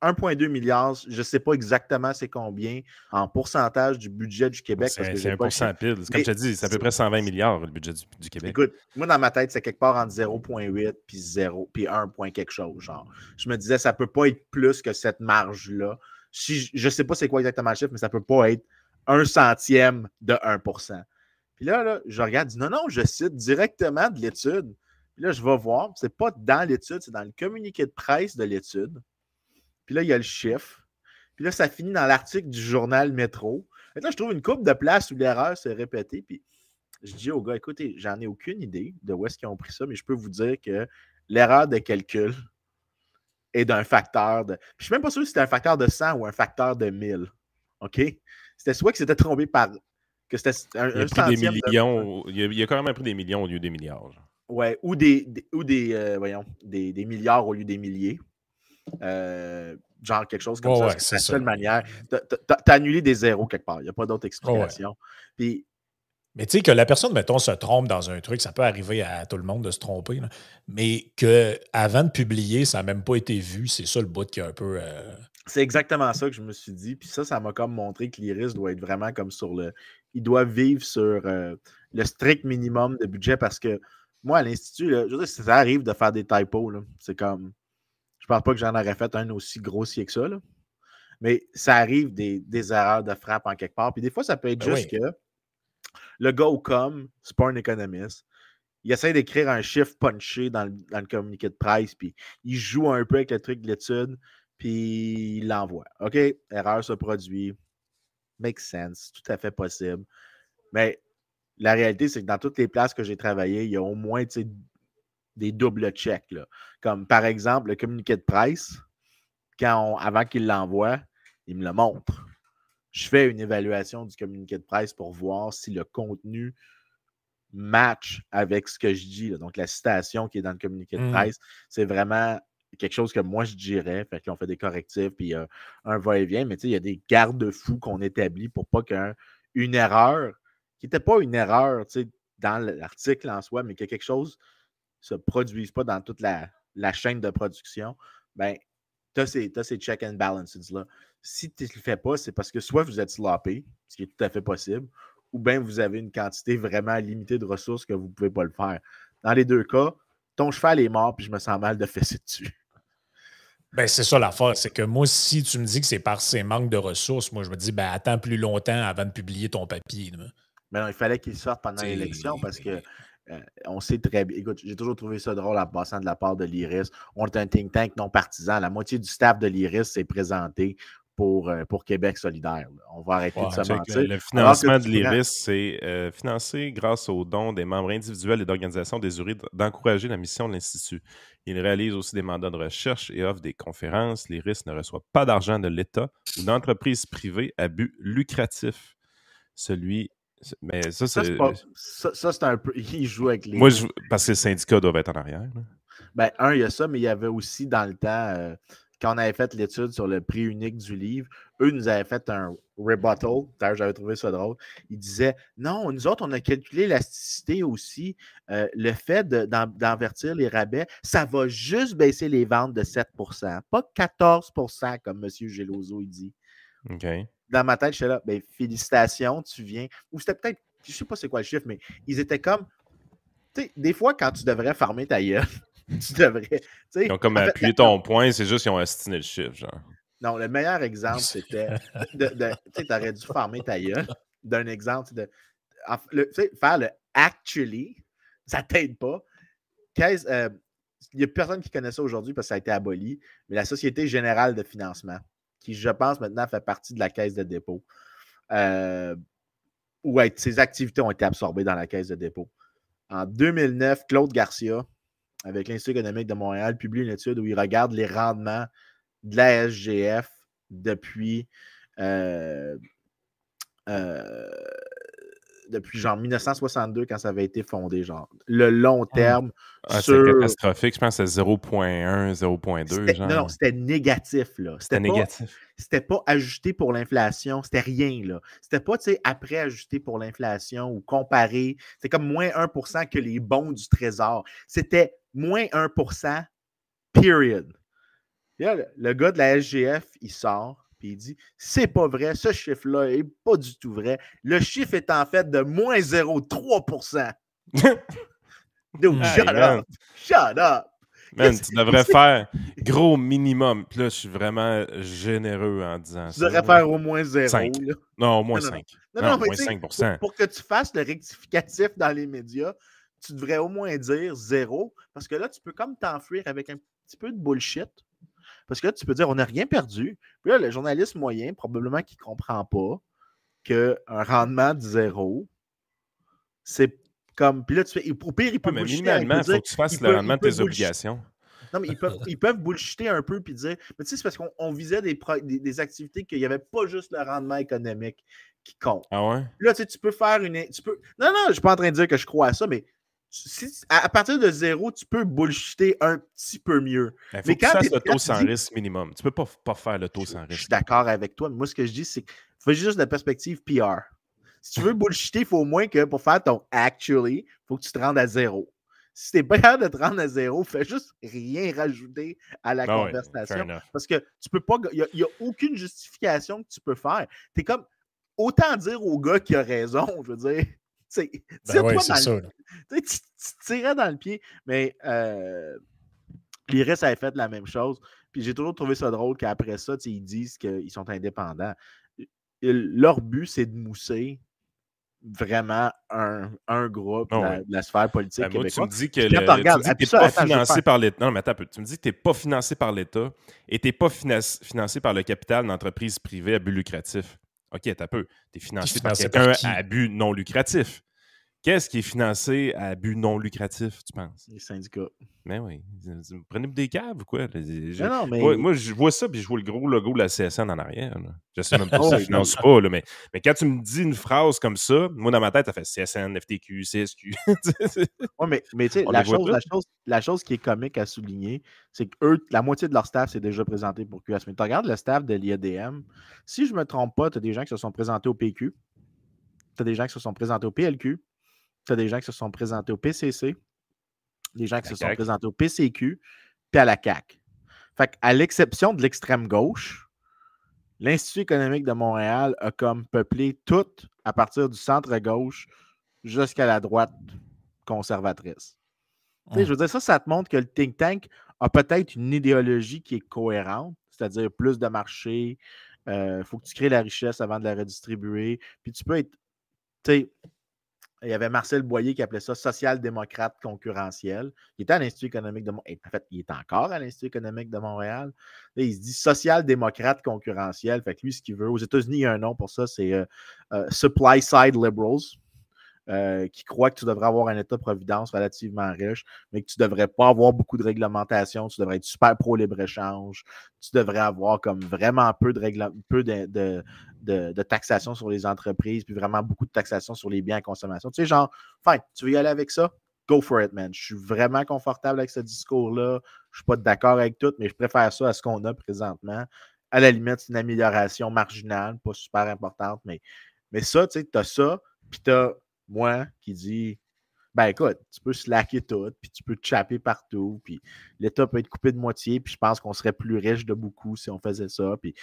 B: 1,2 milliard, je ne sais pas exactement c'est combien en pourcentage du budget du Québec.
A: C'est 1% pile. Comme je te dis, c'est à peu près 120 milliards le budget du, Québec.
B: Écoute, moi dans ma tête, c'est quelque part entre 0,8 puis 0 puis 1 point quelque chose. Genre. Je me disais, ça ne peut pas être plus que cette marge-là. Si, je ne sais pas c'est quoi exactement le chiffre, mais ça ne peut pas être un centième de 1% Puis là, là, je regarde, dis non, non, je cite directement de l'étude. Puis là, je vais voir. C'est pas dans l'étude, c'est dans le communiqué de presse de l'étude. Puis là, il y a le chiffre. Puis là, ça finit dans l'article du journal Métro. Et là, je trouve une coupe de place où l'erreur s'est répétée. Puis je dis au gars, écoutez, j'en ai aucune idée de où est-ce qu'ils ont pris ça, mais je peux vous dire que l'erreur de calcul est d'un facteur de. Puis je suis même pas sûr si c'était un facteur de 100 ou un facteur de 1000. OK? C'était soit que c'était trompé par. Que c'était un,
A: il, a des millions, il, a, quand même pris des millions au lieu des milliards.
B: Ouais, ou des, ou des, euh, voyons, des, milliards au lieu des milliers. Euh, genre quelque chose comme ça. c'est la seule manière. Tu as, annulé des zéros quelque part. Il n'y a pas d'autre explication. Puis,
C: mais tu sais, que la personne, mettons, se trompe dans un truc, ça peut arriver à tout le monde de se tromper. Mais qu'avant de publier, ça n'a même pas été vu, c'est ça le bout qui est un peu. Euh,
B: c'est exactement ça que je me suis dit. Puis ça, ça m'a comme montré que l'Iris doit être vraiment comme sur le. Il doit vivre sur le strict minimum de budget parce que moi, à l'Institut, je veux dire, ça arrive de faire des typos. C'est comme. Je ne pense pas que j'en aurais fait un aussi grossier que ça. Mais ça arrive des, erreurs de frappe en quelque part. Puis des fois, ça peut être ben juste que le gars au com, c'est pas un économiste. Il essaie d'écrire un chiffre punché dans le, communiqué de presse, puis il joue un peu avec le truc de l'étude, puis il l'envoie. OK, erreur se produit. Make sense, tout à fait possible. Mais la réalité, c'est que dans toutes les places que j'ai travaillé, il y a au moins des doubles checks. Comme par exemple, le communiqué de presse, quand avant qu'il l'envoie, il me le montre. Je fais une évaluation du communiqué de presse pour voir si le contenu match avec ce que je dis. Donc, la citation qui est dans le communiqué de mmh. presse, c'est vraiment quelque chose que moi je dirais. Fait qu'on fait des correctifs, puis euh, un va-et-vient, mais il y a des garde-fous qu'on établit pour pas qu'une erreur qui n'était pas une erreur dans l'article en soi, mais que quelque chose ne se produise pas dans toute la, chaîne de production, ben, tu as, ces, check and balances-là. Si tu ne le fais pas, c'est parce que soit vous êtes sloppé, ce qui est tout à fait possible, ou bien vous avez une quantité vraiment limitée de ressources que vous ne pouvez pas le faire. Dans les deux cas, ton cheval est mort, puis je me sens mal de fesser dessus.
C: Ben, c'est ça l'affaire. C'est que moi, si tu me dis que c'est par ces manques de ressources, moi, je me dis, ben, attends plus longtemps avant de publier ton papier.
B: Mais non, il fallait qu'il sorte pendant l'élection parce que euh, on sait très bien. Écoute, j'ai toujours trouvé ça drôle en passant de la part de l'IRIS. On est un think tank non partisan. La moitié du staff de l'IRIS s'est présenté pour, euh, pour Québec solidaire. On va arrêter de se mentir.
A: Le, financement de l'IRIS, c'est euh, financé grâce aux dons des membres individuels et d'organisations désirées d'encourager la mission de l'Institut. Il réalise aussi des mandats de recherche et offre des conférences. L'IRIS ne reçoit pas d'argent de l'État ou d'entreprises privées à but lucratif. Celui mais ça, c'est.
B: Ça, c'est un peu. Il joue avec les.
A: Moi, parce que les syndicats doivent être en arrière.
B: Ben, un, il y a ça, mais il y avait aussi dans le temps, euh, quand on avait fait l'étude sur le prix unique du livre, eux nous avaient fait un rebuttal. D'ailleurs, j'avais trouvé ça drôle. Ils disaient Non, nous autres, on a calculé l'élasticité aussi. Euh, le fait d'envertir les rabais, ça va juste baisser les ventes de 7% pas 14% comme M. Geloso dit.
A: OK
B: dans ma tête, je suis là, ben, félicitations, tu viens. Ou c'était peut-être, je sais pas c'est quoi le chiffre, mais ils étaient comme, tu sais, des fois, quand tu devrais farmer ta gueule, tu devrais.
A: Ils ont comme appuyé ton point, c'est juste qu'ils ont estiné le chiffre, genre.
B: Non, le meilleur exemple, c'était, de, tu sais, aurais dû farmer ta gueule, d'un exemple, de, sais, faire le actually, ça t'aide pas. Euh, il n'y a personne qui connaît ça aujourd'hui parce que ça a été aboli, mais la Société générale de financement qui, je pense, maintenant fait partie de la caisse de dépôt. Euh, où ses activités ont été absorbées dans la caisse de dépôt. En 2009, Claude Garcia, avec l'Institut économique de Montréal, publie une étude où il regarde les rendements de la SGF depuis euh, euh, depuis genre 1962 quand ça avait été fondé, genre le long ah. terme.
A: Ah, C'est catastrophique, je pense que c'est 0.1, 0.2.
B: Non, non, c'était négatif, là. C'était négatif. C'était pas ajusté pour l'inflation, c'était rien, là. C'était pas, tu sais, après ajusté pour l'inflation ou comparé. C'était comme moins 1% que les bons du Trésor. C'était moins 1% period. le gars de la SGF, il sort, puis il dit c'est pas vrai, ce chiffre-là est pas du tout vrai. Le chiffre est en fait de moins 0,3 Donc, shut up! Shut up!
A: Man, tu devrais faire gros minimum. Puis là, je suis vraiment généreux en disant
B: ça. Tu devrais faire au moins 0.
A: 5. Non, au moins 5. Non, non, non, moins 5
B: pour, pour, que tu fasses le rectificatif dans les médias, tu devrais au moins dire 0. Parce que là, tu peux comme t'enfuir avec un petit peu de bullshit. Parce que là, tu peux dire, on n'a rien perdu. Puis là, le journaliste moyen, probablement qui ne comprend pas qu'un rendement de zéro, c'est comme. Puis là, tu fais. Au pire, il peut
A: ouais, mais minimalement, il faut que tu fasses le rendement de tes obligations.
B: Non, mais ils peuvent, ils peuvent bullshiter un peu puis dire. Mais tu sais, c'est parce qu'on visait des, des, activités qu'il n'y avait pas juste le rendement économique qui compte.
A: Ah ouais?
B: Là, tu sais, tu peux faire une. Tu peux... Non, non, je ne suis pas en train de dire que je crois à ça, mais à, partir de zéro, tu peux bullshiter un petit peu mieux.
A: Ben, mais quand tu fasses le taux sans risque minimum. Tu peux pas, pas faire le taux sans risque. Je
B: suis d'accord avec toi, mais moi, ce que je dis, c'est que fais juste de la perspective PR. Si tu veux bullshiter, il faut au moins que pour faire ton actually, il faut que tu te rendes à zéro. Si tu es pas capable de te rendre à zéro, fais juste rien rajouter à la ah conversation. parce que tu peux pas. Il n'y a, aucune justification que tu peux faire. Tu es comme. Autant dire au gars qui a raison, je veux dire. Ben ouais. Tu, tirais dans le pied, mais euh, avait fait la même chose. Puis j'ai toujours trouvé ça drôle qu'après ça, ils disent qu'ils sont indépendants. Leur but, c'est de mousser vraiment un, un groupe
A: ah
B: de, la, sphère politique
A: ben, moi, Tu me dis que tu n'es pas financé par l'État. Non, mais attends un peu. Tu me dis que tu n'es pas financé par l'État et tu n'es pas financé par le capital d'entreprises privées à but lucratif. OK, t'as peu. Tu es financé, par quelqu'un à but non lucratif. Qu'est-ce qui est financé à but non lucratif, tu penses?
B: Les syndicats.
A: Mais ben oui. Prenez des caves ou quoi? moi, je vois ça, puis je vois le gros logo de la CSN en arrière. Je sais même pas si ça finance pas, là, mais, mais quand tu me dis une phrase comme ça, moi, dans ma tête, ça fait CSN, FTQ, CSQ.
B: oui, mais, mais tu sais, la chose, la, chose, la chose qui est comique à souligner, c'est que eux, la moitié de leur staff s'est déjà présenté pour QS. Mais tu regardes le staff de l'IADM, si je ne me trompe pas, tu as des gens qui se sont présentés au PQ, tu as des gens qui se sont présentés au PLQ, tu as des gens qui se sont présentés au PCC, des gens qui se sont présentés au PCQ, puis à la CAC. Fait à l'exception de l'extrême gauche, l'Institut économique de Montréal a comme peuplé tout à partir du centre-gauche jusqu'à la droite conservatrice. Je veux dire, ça, ça te montre que le think tank a peut-être une idéologie qui est cohérente, c'est-à-dire plus de marché, il euh, faut que tu crées la richesse avant de la redistribuer, puis tu peux être, il y avait Marcel Boyer qui appelait ça social-démocrate concurrentiel. Il était à l'Institut économique de Montréal. En fait, il est encore à l'Institut économique de Montréal. il se dit social-démocrate concurrentiel. Fait que lui, ce qu'il veut, aux États-Unis, il y a un nom pour ça, c'est euh, euh, Supply-Side Liberals. Euh, qui croient que tu devrais avoir un État-providence relativement riche, mais que tu ne devrais pas avoir beaucoup de réglementation, tu devrais être super pro-libre-échange, tu devrais avoir comme vraiment peu de, peu de, de, taxation sur les entreprises, puis vraiment beaucoup de taxation sur les biens à consommation. Tu sais, genre, fine, tu veux y aller avec ça? Go for it, man. Je suis vraiment confortable avec ce discours-là. Je ne suis pas d'accord avec tout, mais je préfère ça à ce qu'on a présentement. À la limite, c'est une amélioration marginale, pas super importante, mais, mais ça, tu sais, tu as ça, puis tu as moi qui dis ben écoute, tu peux slacker tout, puis tu peux te chapper partout, puis l'État peut être coupé de moitié, puis je pense qu'on serait plus riche de beaucoup si on faisait ça. Puis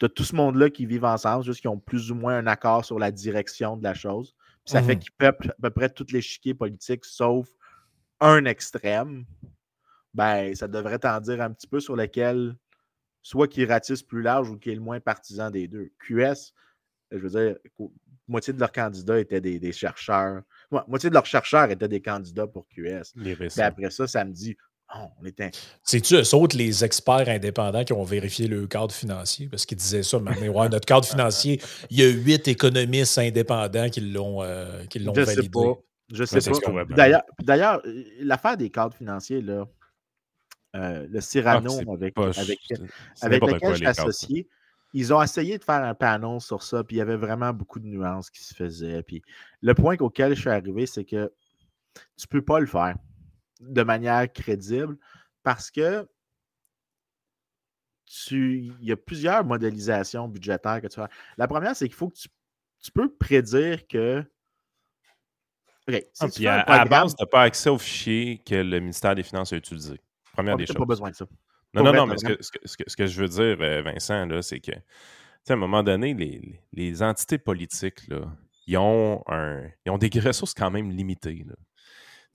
B: tu as tout ce monde-là qui vivent ensemble, juste qu'ils ont plus ou moins un accord sur la direction de la chose. Puis ça fait mmh qu'ils peuplent à peu près toutes les chiquiers politiques, sauf un extrême. Ben, ça devrait t'en dire un petit peu sur lequel, soit qui ratisse plus large ou qui est le moins partisan des deux. QS, je veux dire, moitié de leurs candidats étaient des, chercheurs. moitié de leurs chercheurs étaient des candidats pour QS. Mais après ça, ça me dit Oh, on était.
C: C'est-tu eux autres, les experts indépendants, qui ont vérifié le cadre financier? Parce qu'ils disaient ça, mais ouais, notre cadre financier, il y a huit économistes indépendants qui l'ont euh, validé. Sais
B: pas. Je sais pas. D'ailleurs, d'ailleurs, l'affaire des cadres financiers, là, euh, le Cyrano ah, avec, avec, avec lequel je suis associé, ils ont essayé de faire un panel sur ça, puis il y avait vraiment beaucoup de nuances qui se faisaient. Puis le point auquel je suis arrivé, c'est que tu ne peux pas le faire de manière crédible parce que tu, il y a plusieurs modélisations budgétaires que tu fais. La première, c'est qu'il faut que tu, tu, peux prédire que.
A: OK. Si ah, à, base, tu n'as pas accès aux fichiers que le ministère des Finances a utilisés. Première ah, des choses. Tu
B: n'as pas besoin de ça.
A: Non, non, non, mais ce que, ce, que, je veux dire, euh, Vincent, c'est que, à un moment donné, les, les entités politiques, là, ils, ont un, ils ont des ressources quand même limitées. Là.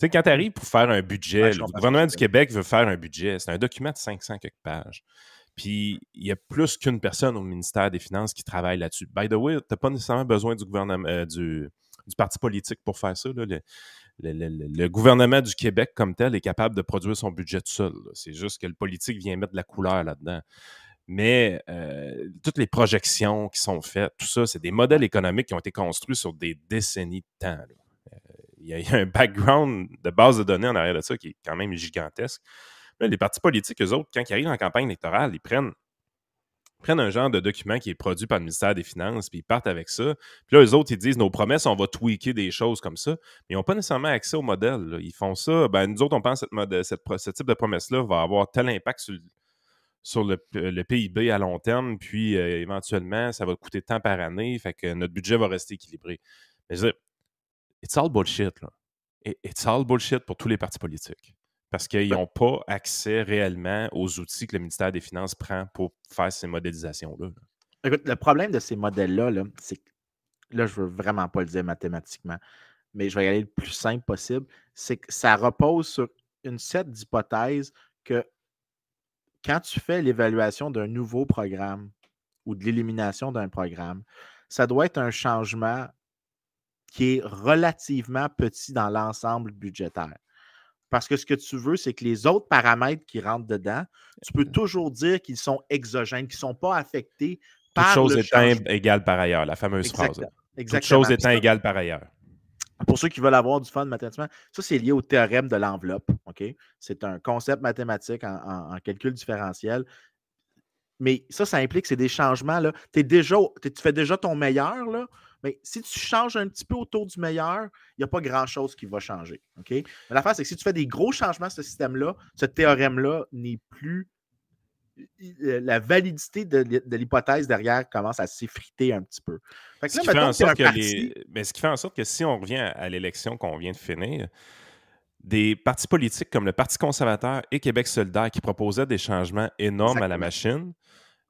A: Tu sais, quand tu arrives pour faire un budget, le gouvernement du Québec veut faire un budget, c'est un document de 500 quelques pages. Puis, il y a plus qu'une personne au ministère des Finances qui travaille là-dessus. By the way, tu n'as pas nécessairement besoin du gouvernement, euh, du, du, parti politique pour faire ça. Là. Le, gouvernement du Québec, comme tel, est capable de produire son budget tout seul. C'est juste que le politique vient mettre de la couleur là-dedans. Mais euh, toutes les projections qui sont faites, tout ça, c'est des modèles économiques qui ont été construits sur des décennies de temps. Euh, il y, a un background de base de données en arrière de ça qui est quand même gigantesque. les partis politiques, eux autres, quand ils arrivent en campagne électorale, ils prennent prennent un genre de document qui est produit par le ministère des Finances, puis ils partent avec ça. Puis là, eux autres, ils disent nos promesses, on va tweaker des choses comme ça. Mais ils n'ont pas nécessairement accès au modèle. Ils font ça. Ben, nous autres, on pense que ce type de promesse-là va avoir tel impact sur, le, PIB à long terme, puis euh, éventuellement, ça va coûter tant par année, fait que notre budget va rester équilibré. Mais je veux dire, it's all bullshit, là. It's all bullshit pour tous les partis politiques parce qu'ils n'ont pas accès réellement aux outils que le ministère des Finances prend pour faire ces modélisations-là.
B: Écoute, le problème de ces modèles-là, c'est que là, je ne veux vraiment pas le dire mathématiquement, mais je vais y aller le plus simple possible, c'est que ça repose sur une set d'hypothèses que quand tu fais l'évaluation d'un nouveau programme ou de l'élimination d'un programme, ça doit être un changement qui est relativement petit dans l'ensemble budgétaire. Parce que ce que tu veux, c'est que les autres paramètres qui rentrent dedans, tu peux toujours dire qu'ils sont exogènes, qu'ils ne sont pas affectés par. Toute chose
A: étant égale par ailleurs, la fameuse phrase. Exactement. Toute chose étant égale par ailleurs.
B: Pour ceux qui veulent avoir du fun mathématiquement, ça, c'est lié au théorème de l'enveloppe. OK? C'est un concept mathématique en, calcul différentiel. Mais ça, ça implique que c'est des changements. Là. Es déjà, tu fais déjà ton meilleur, là, mais si tu changes un petit peu autour du meilleur, il n'y a pas grand-chose qui va changer. OK? Mais l'affaire, c'est que si tu fais des gros changements à ce système-là, ce théorème-là n'est plus. La validité de, l'hypothèse derrière commence à s'effriter un petit peu.
A: Mais ce qui fait en sorte que si on revient à l'élection qu'on vient de finir, des partis politiques comme le Parti conservateur et Québec solidaire qui proposaient des changements énormes à la machine,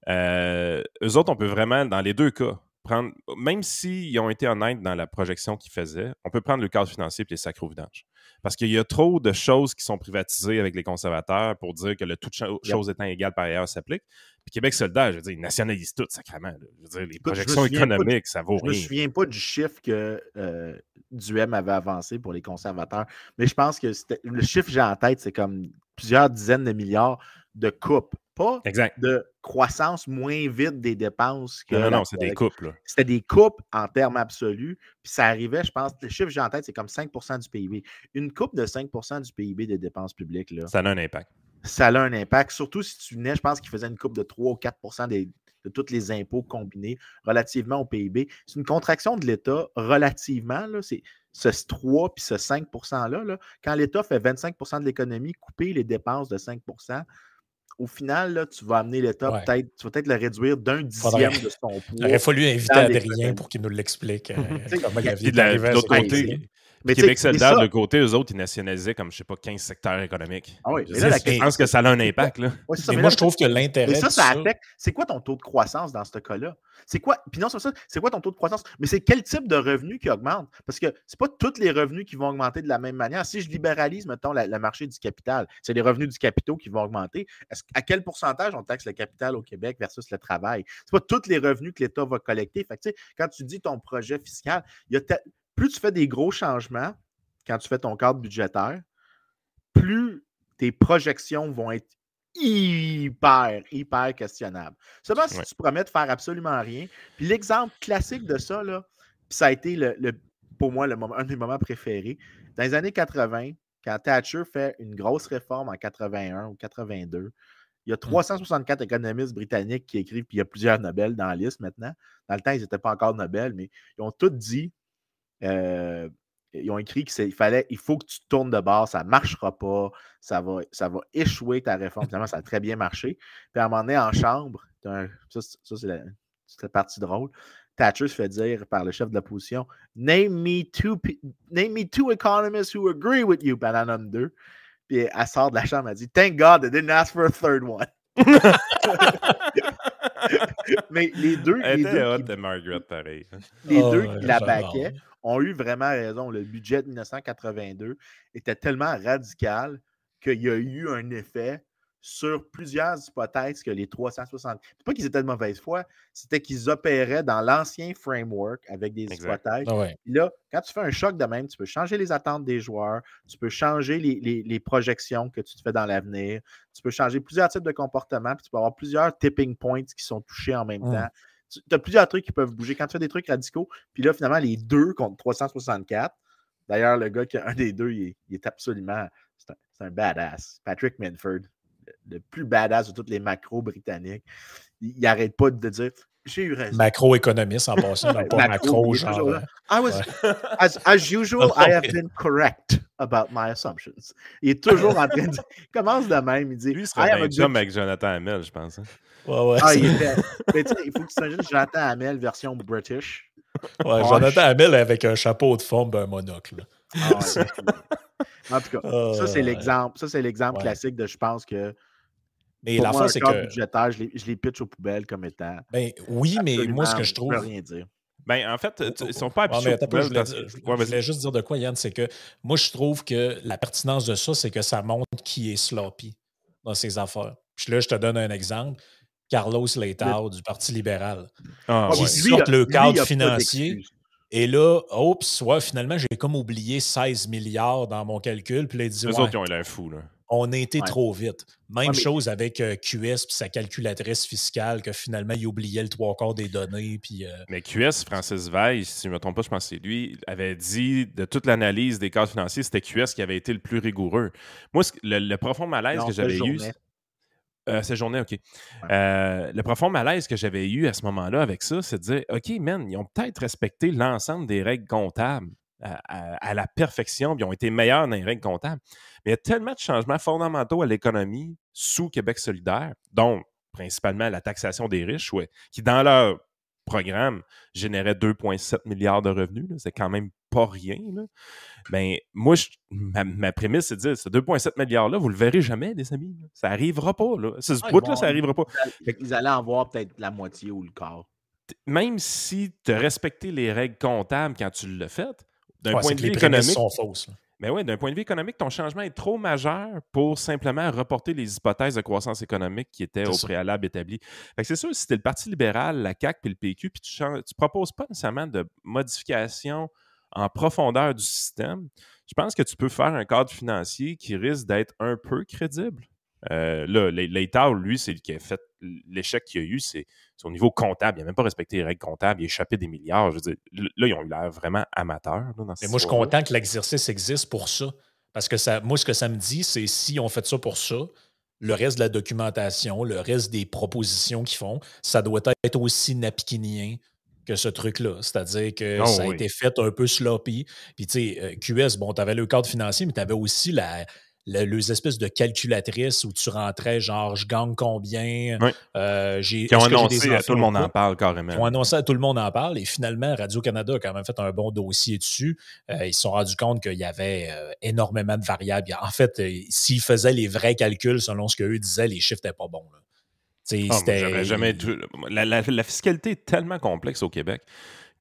A: euh, eux autres, on peut vraiment, dans les deux cas, prendre, même s'ils ont été honnêtes dans la projection qu'ils faisaient, on peut prendre le cadre financier et les sacres vidanges. Parce qu'il y a trop de choses qui sont privatisées avec les conservateurs pour dire que le toute chose étant égale par ailleurs s'applique. Puis Québec solidaire, je veux dire, ils nationalisent tout, sacrément. Je veux dire, les projections économiques, ça vaut rien.
B: Je ne me souviens pas du chiffre que euh, Duhem avait avancé pour les conservateurs, mais je pense que le chiffre que j'ai en tête, c'est comme plusieurs dizaines de milliards de coupes pas de croissance moins vite des dépenses que.
A: Non, non, c'est des coupes.
B: C'était des coupes en termes absolus. Puis ça arrivait, je pense, le chiffre que j'ai en tête, c'est comme 5% du PIB. Une coupe de 5% du PIB des dépenses publiques. Là,
A: ça a un impact.
B: Ça a un impact. Surtout si tu venais, je pense qu'il faisait une coupe de 3 ou 4% de tous les impôts combinés relativement au PIB. C'est une contraction de l'État relativement. C'est ce 3 puis ce 5 %-là. Là, quand l'État fait 25% de l'économie, couper les dépenses de 5 au final, là, tu vas amener l'État peut-être, tu vas peut-être le réduire d'un dixième de son poids.
C: Il aurait fallu inviter Adrien pour qu'il nous l'explique. Euh, comment il
A: de l'autre côté, mais Québec solidaire, de côté, eux autres, ils nationalisaient comme, je sais pas, 15 secteurs économiques.
B: Ah oui,
A: je pense que ça a un impact. Là.
C: mais, moi, je trouve que l'intérêt.
B: ça, ça affecte. C'est quoi ton taux de croissance dans ce cas-là? C'est quoi? Puis non, c'est ça, c'est quoi ton taux de croissance? Mais c'est quel type de revenus qui augmente? Parce que c'est pas tous les revenus qui vont augmenter de la même manière. Si je libéralise, mettons, le marché du capital, c'est les revenus du capital qui vont augmenter. à quel pourcentage on taxe le capital au Québec versus le travail? C'est pas tous les revenus que l'État va collecter. Fait quand tu dis ton projet fiscal, il y a plus tu fais des gros changements quand tu fais ton cadre budgétaire, plus tes projections vont être hyper, hyper questionnables. Seulement si tu promets de faire absolument rien. Puis l'exemple classique de ça, là, ça a été le, pour moi le moment, un des moments préférés. Dans les années 80, quand Thatcher fait une grosse réforme en 81 ou 82, il y a 364 mmh. économistes britanniques qui écrivent, puis il y a plusieurs Nobel dans la liste maintenant. Dans le temps, ils n'étaient pas encore Nobel, mais ils ont tous dit euh, ils ont écrit qu'il fallait, il faut que tu tournes de bord, ça ne marchera pas, ça va, ça va échouer ta réforme. Finalement, ça a très bien marché. Puis à un moment donné, en chambre, ça, c'est la, partie drôle. Thatcher se fait dire par le chef de l'opposition Name me two, name me two economists who agree with you. Puis elle en deux. Puis elle sort de la chambre, elle dit Thank God they didn't ask for a third one. Mais les deux.
A: les
B: deux
A: qui, de Margaret, pareil.
B: Les deux qui la baquaient ont eu vraiment raison. Le budget de 1982 était tellement radical qu'il y a eu un effet sur plusieurs hypothèses que les 360. C'est pas qu'ils étaient de mauvaise foi, c'était qu'ils opéraient dans l'ancien framework avec des hypothèses. Ah là, quand tu fais un choc de même, tu peux changer les attentes des joueurs, tu peux changer les, projections que tu te fais dans l'avenir, tu peux changer plusieurs types de comportements, puis tu peux avoir plusieurs tipping points qui sont touchés en même mmh. temps. Tu as plusieurs trucs qui peuvent bouger. Quand tu fais des trucs radicaux, puis là, finalement, les deux contre 364. D'ailleurs, le gars qui a un des deux, il est, absolument. C'est un, badass. Patrick Minford le plus badass de toutes les macros britanniques. Il n'arrête pas de dire j'ai eu raison.
C: Macroéconomiste en passant, pas macro, genre.
B: I was, as, as usual, I have been correct about my assumptions. Il est toujours en train de. Il commence de même. Il dit.
A: Lui, il serait bien good... avec Jonathan Hamel, je pense. Hein.
C: Ouais, ouais.
B: Ah, il était... Mais tu sais, il faut que tu s'imagines Jonathan Hamel version British.
C: Ouais, Jonathan Hamel avec un chapeau de forme, un monocle. Ah,
B: en tout cas, ça, c'est l'exemple. Ça, c'est l'exemple classique de je pense que
C: mais la fois, c'est que.
B: budgétaire, je les, je les pitch aux poubelles comme étant.
C: Ben, oui, mais moi, ce que je trouve.
B: Je peux rien dire.
A: Ben, en fait, ils ne sont pas
C: habitués. je, voulais, je, voulais, juste dire de quoi, Yann, c'est que moi, je trouve que la pertinence de ça, c'est que ça montre qui est sloppy dans ses affaires. Puis là, je te donne un exemple. Carlos Leitao du Parti libéral. Ah, qui sort le cadre financier. Et là, oups, ouais, finalement, j'ai comme oublié 16 milliards dans mon calcul. Puis là, il dit.
A: Les autres, ils ont l'air fous, là
C: on a été trop vite. Même chose avec euh, QS et sa calculatrice fiscale, que finalement, il oubliait le trois quarts des données. Puis, euh,
A: Mais QS, Francis Veil, si je ne me trompe pas, je pense que c'est lui, avait dit de toute l'analyse des cadres financiers, c'était QS qui avait été le plus rigoureux. Moi, le, profond malaise que j'avais eu. Euh, cette journée, OK. le profond malaise que j'avais eu à ce moment-là avec ça, c'est de dire OK, man, ils ont peut-être respecté l'ensemble des règles comptables à, la perfection, puis ils ont été meilleurs dans les règles comptables. Mais il y a tellement de changements fondamentaux à l'économie sous Québec solidaire, dont principalement la taxation des riches, qui dans leur programme générait 2,7 milliards de revenus. C'est quand même pas rien. Mais ben, moi, ma, prémisse, c'est de dire, ce 2,7 milliards-là, vous le verrez jamais, les amis. Ça n'arrivera pas. Là. Ce ah, bout-là, ça n'arrivera pas.
B: Ils allaient en voir peut-être la moitié ou le quart.
A: Même si tu as respecté les règles comptables quand tu l'as fait, d'un point de vue économique.
C: sont fausses.
A: Mais oui, d'un point de vue économique, ton changement est trop majeur pour simplement reporter les hypothèses de croissance économique qui étaient au préalable établies. C'est sûr, si tu es le Parti libéral, la CAQ puis le PQ, puis tu ne proposes pas nécessairement de modification en profondeur du système, je pense que tu peux faire un cadre financier qui risque d'être un peu crédible. Euh, là, l'État, lui, c'est qui a fait l'échec qu'il y a eu, c'est au niveau comptable. Il n'a même pas respecté les règles comptables. Il a échappé des milliards. Je veux dire, là, ils ont eu l'air vraiment amateurs. moi,
C: je suis content que l'exercice existe pour ça. Parce que ça, moi, ce que ça me dit, c'est si on fait ça pour ça, le reste de la documentation, le reste des propositions qu'ils font, ça doit être aussi napikinien que ce truc-là. C'est-à-dire que ah ça a été fait un peu sloppy. Puis, tu sais, euh, QS, bon, tu avais le cadre financier, mais tu avais aussi la, les espèces de calculatrices où tu rentrais genre je gagne combien.
A: Euh, j'ai, qui ont annoncé à tout le monde en parle carrément. Qui
C: ont annoncé à tout le monde en parle et finalement Radio-Canada a quand même fait un bon dossier dessus. Euh, ils se sont rendus compte qu'il y avait euh, énormément de variables. En fait, s'ils faisaient les vrais calculs selon ce qu'eux disaient, les chiffres n'étaient pas bons.
A: Ah, jamais la, la, fiscalité est tellement complexe au Québec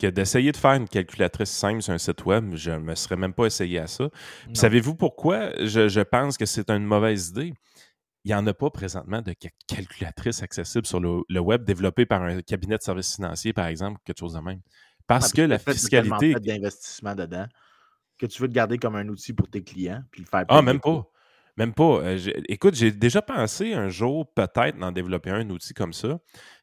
A: que d'essayer de faire une calculatrice simple sur un site web, je ne me serais même pas essayé à ça. Savez-vous pourquoi? Je, pense que c'est une mauvaise idée? Il n'y en a pas présentement de calculatrice accessible sur le, web développée par un cabinet de services financiers, par exemple, quelque chose de même. Parce que la fiscalité.
B: d'investissement dedans que tu veux te garder comme un outil pour tes clients puis le faire.
A: Ah, même pas. Même pas. Euh, écoute, j'ai déjà pensé un jour peut-être d'en développer un, outil comme ça.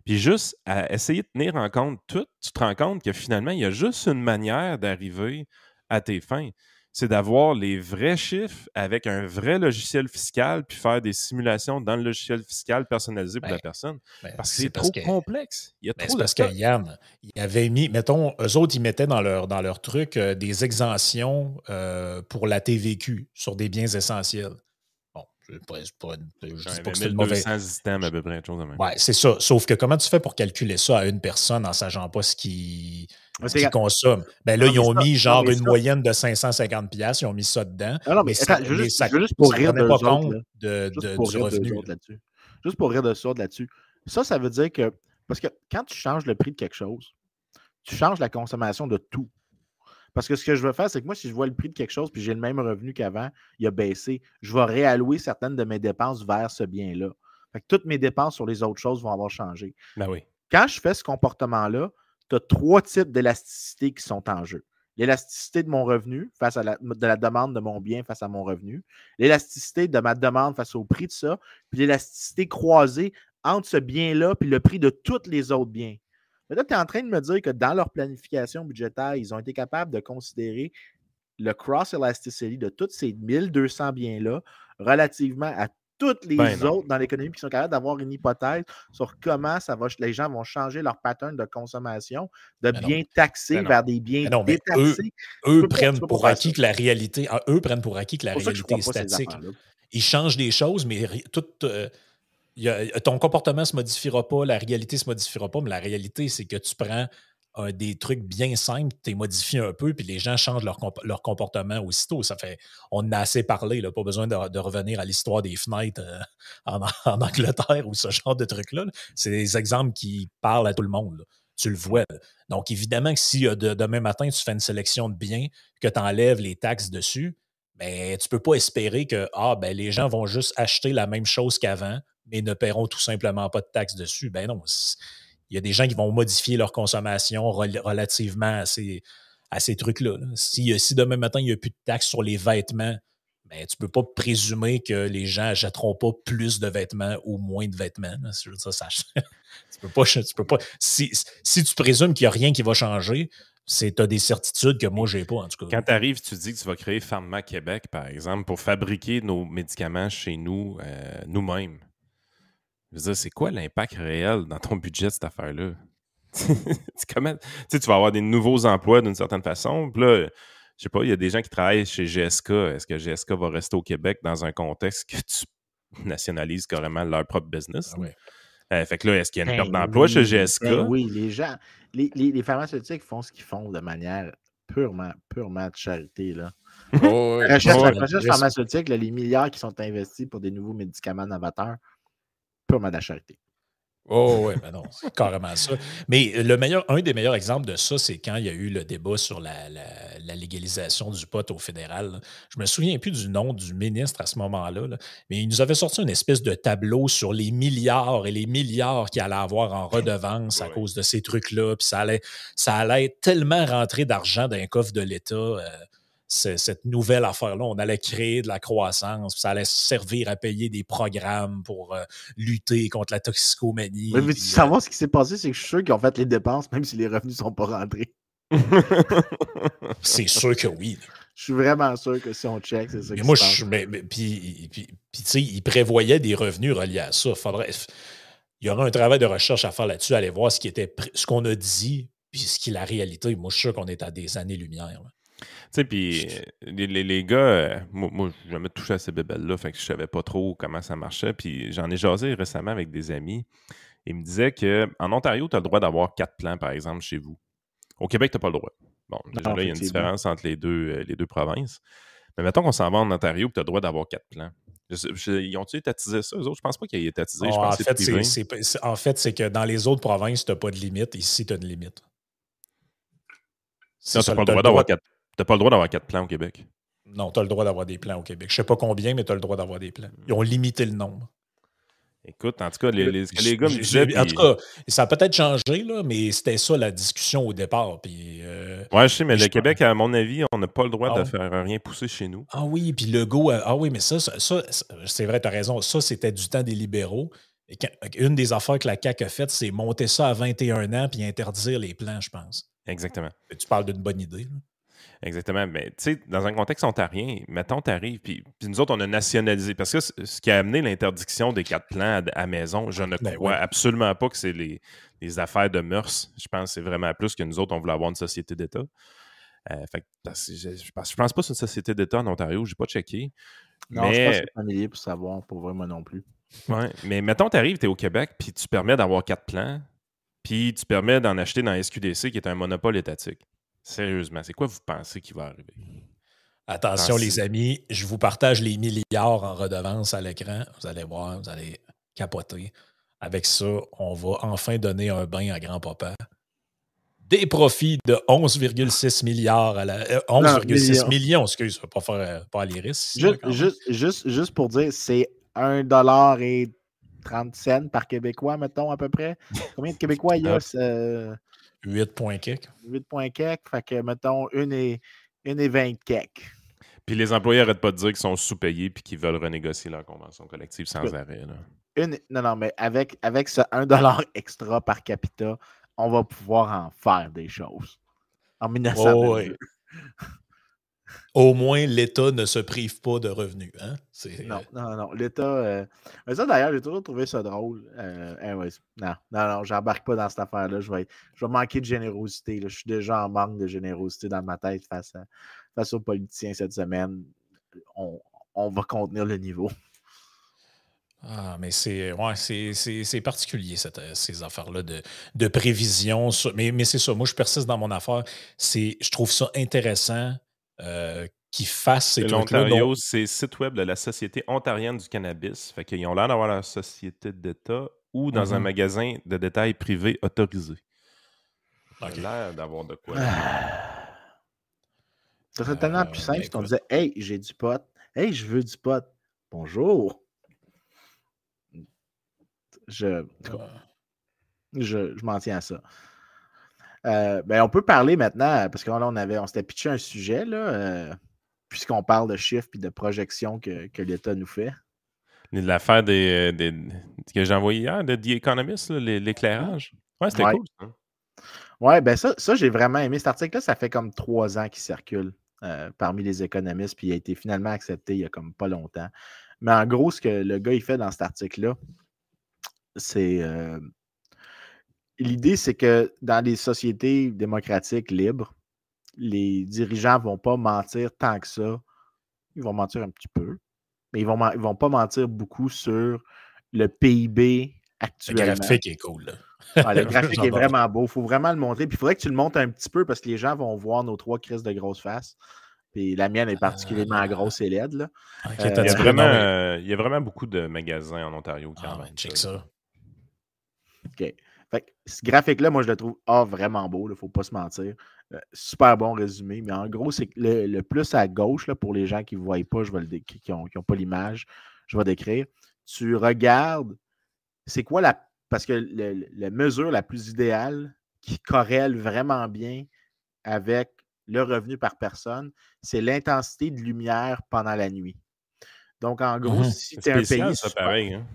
A: Puis juste à essayer de tenir en compte tout, tu te rends compte que finalement, il y a juste une manière d'arriver à tes fins. C'est d'avoir les vrais chiffres avec un vrai logiciel fiscal, puis faire des simulations dans le logiciel fiscal personnalisé pour la ben, personne. Ben, parce que c'est trop complexe. Il y a ben, trop
C: parce que Yann, il avait mis, mettons, eux autres, ils mettaient dans leur, dans leur truc euh, des exemptions euh, pour la TVQ sur des biens essentiels. Je pas,
A: dis pas que c'est mauvais. à peu près, chose de même.
C: Ouais, c'est ça. Sauf que comment tu fais pour calculer ça à une personne en sachant pas ce qu'il consomme? Ben là, ils ont mis genre une moyenne de 550 pièces, ils ont mis ça dedans.
B: Non, non mais, ça, juste, juste pour rire de
C: pas compte de, de, du revenu.
B: Juste pour rire de ça là-dessus. Ça, ça veut dire que parce que quand tu changes le prix de quelque chose, tu changes la consommation de tout. Parce que ce que je veux faire, c'est que moi, si je vois le prix de quelque chose puis j'ai le même revenu qu'avant, il a baissé, je vais réallouer certaines de mes dépenses vers ce bien-là. Fait que toutes mes dépenses sur les autres choses vont avoir changé.
C: Ben oui.
B: Quand je fais ce comportement-là, tu as trois types d'élasticité qui sont en jeu. L'élasticité de mon revenu face à la, de la demande de mon bien face à mon revenu, l'élasticité de ma demande face au prix de ça, puis l'élasticité croisée entre ce bien-là puis le prix de tous les autres biens. Mais là, tu es en train de me dire que dans leur planification budgétaire, ils ont été capables de considérer le cross-elasticity de tous ces 1200 biens-là relativement à toutes les ben autres dans l'économie qui sont capables d'avoir une hypothèse sur comment ça va, les gens vont changer leur pattern de consommation, de ben bien taxer ben vers des biens détaxés.
C: Eux, prennent pour acquis que la réalité, eux prennent pour acquis que la réalité est statique. Ils changent des choses, mais tout, euh, ton comportement ne se modifiera pas, la réalité ne se modifiera pas, mais la réalité, c'est que tu prends des trucs bien simples, tu les modifies un peu, puis les gens changent leur, comportement aussitôt. Ça fait, on a assez parlé, là, pas besoin de, revenir à l'histoire des fenêtres euh, en, Angleterre ou ce genre de trucs-là. C'est des exemples qui parlent à tout le monde. Tu le vois. Donc, évidemment que si demain matin, tu fais une sélection de biens, que tu enlèves les taxes dessus, ben, tu ne peux pas espérer que ah, ben, les gens vont juste acheter la même chose qu'avant, mais ne paieront tout simplement pas de taxes dessus. Ben non, il y a des gens qui vont modifier leur consommation relativement à ces, à ces trucs-là. Si, si, demain matin, il n'y a plus de taxes sur les vêtements, ben, tu ne peux pas présumer que les gens n'achèteront pas plus de vêtements ou moins de vêtements. Tu peux pas, tu peux pas. Si, si tu présumes qu'il n'y a rien qui va changer, c'est as des certitudes que moi, je n'ai pas, en tout cas.
A: Quand tu arrives, tu dis que tu vas créer Pharma Québec, par exemple, pour fabriquer nos médicaments chez nous, euh, nous-mêmes. Je veux dire, c'est quoi l'impact réel dans ton budget de cette affaire-là? comment... tu vas avoir des nouveaux emplois d'une certaine façon. Puis là, je sais pas, il y a des gens qui travaillent chez GSK. Est-ce que GSK va rester au Québec dans un contexte que tu nationalises carrément leur propre business? Ah euh, fait que là, est-ce qu'il y a une ben perte d'emploi chez GSK?
B: Ben oui, les gens, les, les, pharmaceutiques font ce qu'ils font de manière purement, purement de charité. Là. Oh, la recherche, pharmaceutique, les milliards qui sont investis pour des nouveaux médicaments novateurs, purement de la charité.
C: Oh oui, ben non, c'est carrément ça. Mais le meilleur, un des meilleurs exemples de ça, c'est quand il y a eu le débat sur la, légalisation du pot au fédéral. Je me souviens plus du nom du ministre à ce moment-là, mais il nous avait sorti une espèce de tableau sur les milliards et les milliards qu'il allait avoir en redevance à cause de ces trucs-là. Puis ça allait, ça allait tellement rentrer d'argent dans un coffre de l'État. Euh, cette nouvelle affaire-là. On allait créer de la croissance, ça allait servir à payer des programmes pour euh, lutter contre la toxicomanie.
B: mais tu savoir ce qui s'est passé, c'est que je suis sûr qu'ils ont fait les dépenses, même si les revenus ne sont pas rentrés.
C: c'est sûr que oui.
B: Je suis vraiment sûr que si on check, c'est ça.
C: Mais moi, je, mais, puis, puis, tu sais, ils prévoyaient des revenus reliés à ça. Faudrait, il y aura un travail de recherche à faire là-dessus, aller voir ce qui était ce qu'on a dit, puis ce qui est la réalité. Moi, je suis sûr qu'on est à des années-lumière.
A: Tu sais, puis les, les, gars, euh, moi, moi j'ai jamais touché à ces bébelles-là, fait que je savais pas trop comment ça marchait. Puis j'en ai jasé récemment avec des amis. Ils me disaient qu'en Ontario, tu as le droit d'avoir quatre plans, par exemple, chez vous. Au Québec, tu n'as pas le droit. Bon, déjà là, il y a une différence entre les deux, euh, les deux provinces. Mais mettons qu'on s'en va en Ontario, tu as le droit d'avoir quatre plans. ils ont-ils étatisé ça, eux autres? Je pense pas qu'ils aient étatisé.
C: en, fait, en fait, c'est que dans les autres provinces, tu n'as pas de limite. Ici, tu as une limite.
A: tu n'as pas le droit d'avoir quatre tu n'as pas le droit d'avoir quatre plans au Québec.
C: Non, tu as le droit d'avoir des plans au Québec. Je ne sais pas combien, mais tu as le droit d'avoir des plans. Ils ont limité le nombre.
A: Écoute, en tout cas, les, les, les gars me
C: disaient. En tout cas, ça a peut-être changé, là, mais c'était ça la discussion au départ. Puis, euh,
A: ouais, je sais, mais le Québec, à mon avis, on n'a pas le droit de ah faire rien pousser chez nous.
C: Ah oui, puis le go. Ah oui, mais ça, ça, c'est vrai, tu as raison. Ça, c'était du temps des libéraux. une des affaires que la CAQ a faites, c'est monter ça à 21 ans puis interdire les plans, je pense.
A: Exactement.
C: tu parles d'une bonne idée. Là.
A: Exactement. Mais tu sais, dans un contexte ontarien, mettons, tu arrives, puis, nous autres, on a nationalisé. Parce que ce qui a amené l'interdiction des quatre plans à, maison, je ne ben crois absolument pas que c'est les, affaires de mœurs. Je pense que c'est vraiment plus que nous autres, on voulait avoir une société d'État. Euh, fait je, je, pense, pense pas que c'est une société d'État en Ontario, je n'ai pas checké.
B: Non, mais... je pense que c'est familier pour savoir, pour vrai, moi non plus.
A: Ouais, mais mettons, tu arrives, tu es au Québec, puis tu permets d'avoir quatre plans, puis tu permets d'en acheter dans SQDC, qui est un monopole étatique. Sérieusement, c'est quoi vous pensez qui va arriver?
C: Attention, les amis, je vous partage les milliards en redevance à l'écran. Vous allez voir, vous allez capoter. Avec ça, on va enfin donner un bain à grand-papa. Des profits de 11,6 milliards à la. 11,6 euh, millions, excuse, pas faire euh, pas
B: risques. Juste, juste, juste, pour dire, c'est 1 dollar et 30 cents par Québécois, mettons, à peu près. Combien de Québécois il y a?
C: 8 points 8
B: points Fait que, mettons, une et, une et 20 kek.
A: Puis les employés n'arrêtent pas de dire qu'ils sont sous-payés puis qu'ils veulent renégocier leur convention collective sans arrêt.
B: Une, non, non, mais avec, avec ce 1$ extra par capita, on va pouvoir en faire des choses. En 1922.
C: Au moins, l'État ne se prive pas de revenus. Hein?
B: Non, non, non. L'État. Euh, mais ça, d'ailleurs, j'ai toujours trouvé ça drôle. Euh, non, non, non, j'embarque pas dans cette affaire-là. Je vais, je vais manquer de générosité. Je suis déjà en manque de générosité dans ma tête face, face aux politiciens cette semaine. On, on va contenir le niveau.
C: Ah, mais c'est ouais, c'est particulier, cette, ces affaires-là de, de, prévision. Mais, mais c'est ça, moi, je persiste dans mon affaire. Je trouve ça intéressant euh, qu'ils fassent ces trucs-là.
A: L'Ontario, c'est le site web de la Société ontarienne du cannabis. Fait qu'ils ont l'air d'avoir la société d'État ou dans un mm-hmm. magasin de détail privé autorisé. Ils ont l'air d'avoir de quoi.
B: Ça serait tellement plus simple si on disait Hey, j'ai du pot. Hey, je veux du pot. Bonjour je, je, je m'en tiens à ça. Euh, ben, on peut parler maintenant, parce que là, on avait, on s'était pitché un sujet, là, euh, puisqu'on parle de chiffres et de projections que, que l'État nous fait.
A: L'affaire des, des, que j'ai envoyé hier de The Economist, l'éclairage. Ouais, c'était cool. Ça.
B: Ouais, ben ça, ça j'ai vraiment aimé. Cet article-là, ça fait comme trois ans qu'il circule euh, parmi les économistes, puis il a été finalement accepté il y a comme pas longtemps. Mais en gros, ce que le gars il fait dans cet article-là, c'est. L'idée, c'est que dans les sociétés démocratiques libres, les dirigeants ne vont pas mentir tant que ça. Ils vont mentir un petit peu, mais ils ne vont, ils vont pas mentir beaucoup sur le PIB actuellement.
C: Le graphique est cool.
B: le graphique est vraiment beau. Il faut vraiment le montrer. Puis il faudrait que tu le montes un petit peu parce que les gens vont voir nos trois crises de grosse face. Puis la mienne est particulièrement ah. grosse et laide. Là.
A: Euh, il, y a vraiment, il, y a vraiment, beaucoup de magasins en Ontario.
C: Ah, check ça.
B: OK. Ce graphique-là, moi, je le trouve ah, vraiment beau, il ne faut pas se mentir. Euh, super bon résumé, mais en gros, c'est le, le, plus à gauche, là, pour les gens qui ne voient pas, je vais qui n'ont pas l'image, je vais décrire. Tu regardes, c'est quoi la. Parce que la mesure la plus idéale qui corrèle vraiment bien avec le revenu par personne, c'est l'intensité de lumière pendant la nuit. Donc, en gros, mmh si tu es un pays.
A: Ça, pareil, hein?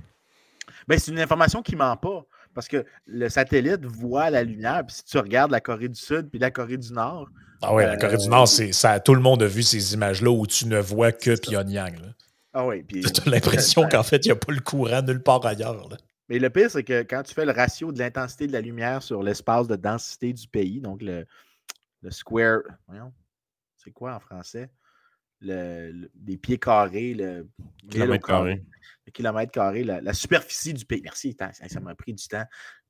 B: ben, c'est une information qui ne ment pas. Parce que le satellite voit la lumière. Puis si tu regardes la Corée du Sud puis la Corée du Nord.
C: Ah oui, la Corée du Nord, euh, c'est, ça, tout le monde a vu ces images-là où tu ne vois que Pyongyang.
B: Ah oui. Puis,
C: tu as l'impression qu'en fait, il n'y a pas le courant nulle part ailleurs.
B: Mais le pire, c'est que quand tu fais le ratio de l'intensité de la lumière sur l'espace de densité du pays, donc le, le square. Voyons, c'est quoi en français? Le, des pieds carrés, le
A: kilomètre carré
B: le kilomètre carré, la, superficie du pays. Merci, ça m'a pris du temps.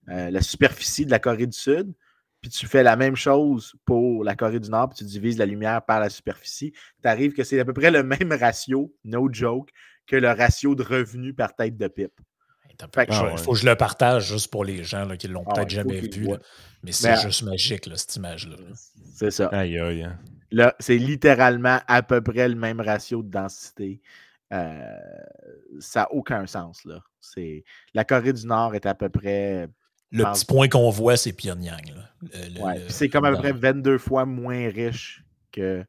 B: Euh, la superficie de la Corée du Sud, puis tu fais la même chose pour la Corée du Nord, puis tu divises la lumière par la superficie, tu arrives que c'est à peu près le même ratio, no joke, que le ratio de revenus par tête de pipe.
C: Il faut que je le partage juste pour les gens là, qui ne l'ont ah peut-être jamais vu. Mais c'est juste magique, cette image-là.
B: C'est ça.
A: Aïe, aïe. Hein.
B: Là, c'est littéralement à peu près le même ratio de densité. Euh, ça n'a aucun sens. Là. La Corée du Nord est à peu près.
C: Le petit point qu'on voit, c'est Pyongyang.
B: c'est comme à peu près 22 fois moins riche que,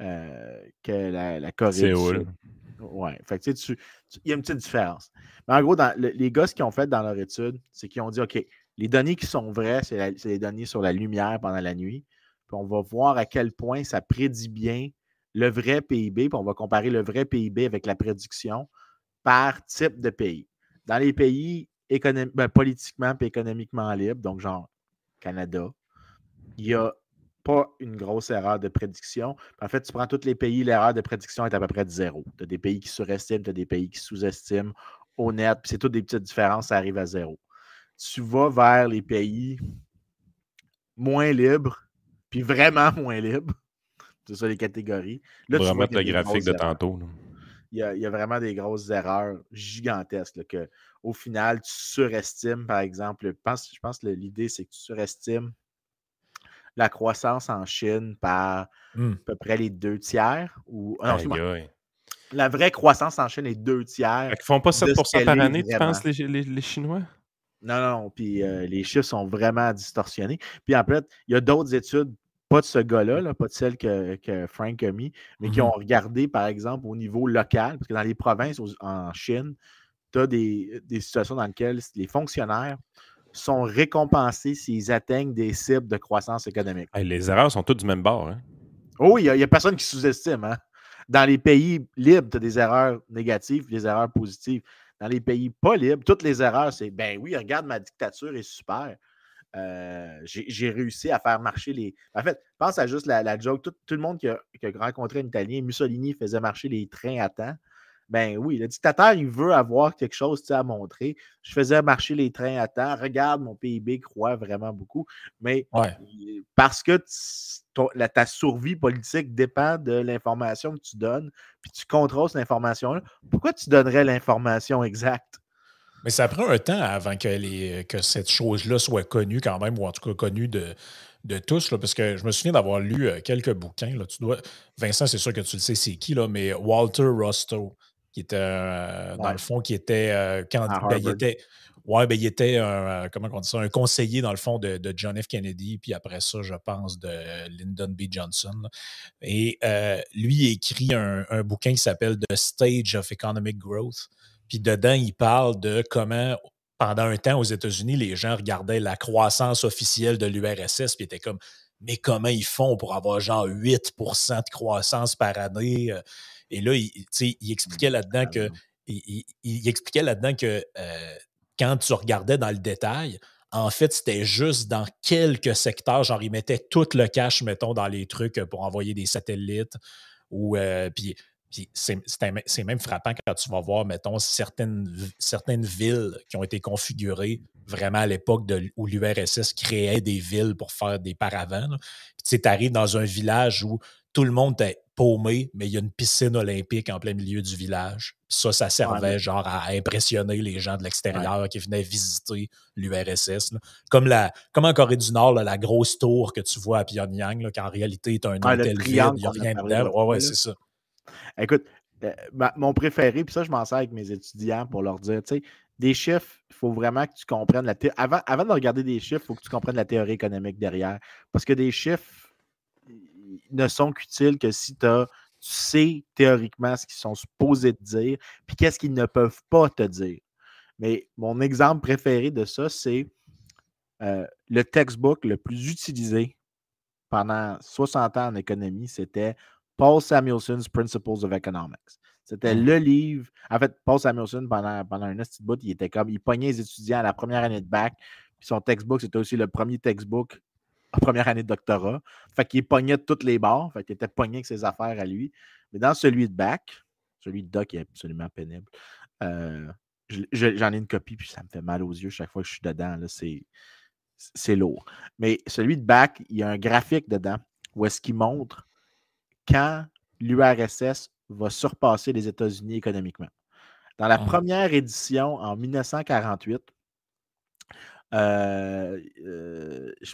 B: euh, que la, Corée du Sud. Ouais. Fait il y a une petite différence. Mais en gros, dans, les gars, ce qu'ils ont fait dans leur étude, c'est qu'ils ont dit OK, les données qui sont vraies, c'est les données sur la lumière pendant la nuit. Puis on va voir à quel point ça prédit bien le vrai PIB, puis on va comparer le vrai PIB avec la prédiction par type de pays. Dans les pays ben, politiquement et économiquement libres, donc genre Canada, il n'y a pas une grosse erreur de prédiction. En fait, tu prends tous les pays, l'erreur de prédiction est à peu près de zéro. Tu as des pays qui surestiment, tu as des pays qui sous-estiment, honnête, c'est toutes des petites différences, ça arrive à zéro. Tu vas vers les pays moins libres, puis vraiment moins libres, c'est ça les catégories.
A: Là, tu mettre le graphique de tantôt.
B: Il y, a, vraiment des grosses erreurs gigantesques. que, au final, tu surestimes, par exemple. Je pense, je pense que l'idée, c'est que tu surestimes la croissance en Chine par mmh. à peu près les deux tiers. Ou, ah la vraie croissance en Chine est deux tiers.
A: Ils ne font pas 7% par année, tu penses, les, les, Chinois?
B: Non, non, puis euh, les chiffres sont vraiment distordonnés. Puis en fait, il y a d'autres études pas de ce gars-là, pas de celle que, Frank a mis, mais qui mmh ont regardé, par exemple, au niveau local, parce que dans les provinces en Chine, tu as des, situations dans lesquelles les fonctionnaires sont récompensés s'ils atteignent des cibles de croissance économique.
A: les erreurs sont toutes du même bord. Hein?
B: Oh, il n'y a, personne qui sous-estime. Hein? Dans les pays libres, tu as des erreurs négatives, des erreurs positives. Dans les pays pas libres, toutes les erreurs, c'est ben oui, regarde, ma dictature est super. Euh, j'ai réussi à faire marcher les. En fait, pense à juste la, joke. Tout, le monde qui a, qui a, rencontré un Italien, Mussolini faisait marcher les trains à temps. Ben oui, le dictateur, il veut avoir quelque chose à montrer. Je faisais marcher les trains à temps. Regarde, mon PIB croît vraiment beaucoup. Mais parce que ta survie politique dépend de l'information que tu donnes, puis tu contrôles cette information-là, pourquoi tu donnerais l'information exacte?
C: Mais ça prend un temps avant que, que cette chose-là soit connue quand même, ou en tout cas connue de, de tous, là, parce que je me souviens d'avoir lu euh, quelques bouquins. Là, tu dois... Vincent, c'est sûr que tu le sais, c'est qui, là, mais Walter Rostow, qui était, euh, dans le fond, qui était, euh, quand, ben, il était, ouais, ben, il était un, euh, comment on dit ça, un conseiller, dans le fond, de, John F. Kennedy, puis après ça, je pense, de Lyndon B. Johnson. Et lui, il écrit un, un bouquin qui s'appelle The Stage of Economic Growth. Puis dedans, il parle de comment pendant un temps aux États-Unis, les gens regardaient la croissance officielle de l'URSS, puis étaient comme, mais comment ils font pour avoir genre 8% de croissance par année? Et là, il, il expliquait là-dedans que, il, expliquait là-dedans que quand tu regardais dans le détail, en fait, c'était juste dans quelques secteurs, genre, ils mettaient tout le cash, mettons, dans les trucs pour envoyer des satellites. Ou, puis, c'est même frappant quand tu vas voir, mettons, certaines, certaines villes qui ont été configurées vraiment à l'époque où l'URSS créait des villes pour faire des paravents. Puis tu arrives dans un village où tout le monde est paumé, mais il y a une piscine olympique en plein milieu du village. ça, ça servait genre à impressionner les gens de l'extérieur qui venaient visiter l'URSS. Comme, comme en Corée du Nord, la grosse tour que tu vois à Pyongyang, qui en réalité est un hôtel vide, il n'y a rien dedans. Ouais, ouais, c'est ça.
B: Écoute, euh, mon préféré, puis ça, je m'en sers avec mes étudiants pour leur dire, tu sais, des chiffres, il faut vraiment que tu comprennes la théorie. Avant, avant de regarder des chiffres, il faut que tu comprennes la théorie économique derrière. Parce que des chiffres, ne sont qu'utiles que si tu sais théoriquement ce qu'ils sont supposés te dire, puis qu'est-ce qu'ils ne peuvent pas te dire. Mais mon exemple préféré de ça, c'est euh, le textbook le plus utilisé pendant 60 ans en économie, c'était Paul Samuelson's Principles of Economics. C'était mmh. le livre. En fait, Paul Samuelson, pendant, pendant un petit bout, il était comme, il pognait les étudiants à la première année de bac. Puis son textbook, c'était aussi le premier textbook première année de doctorat. Fait qu'il pognait de toutes les barres. Fait qu'il était pogné avec ses affaires à lui. Mais dans celui de bac, celui de doc est absolument pénible. Euh, j'en ai une copie, puis ça me fait mal aux yeux chaque fois que je suis dedans. C'est lourd. Mais celui de bac, il y a un graphique dedans où est-ce qu'il montre quand l'URSS va surpasser les États-Unis économiquement. Dans la ah. première édition, en 1948, euh, euh, je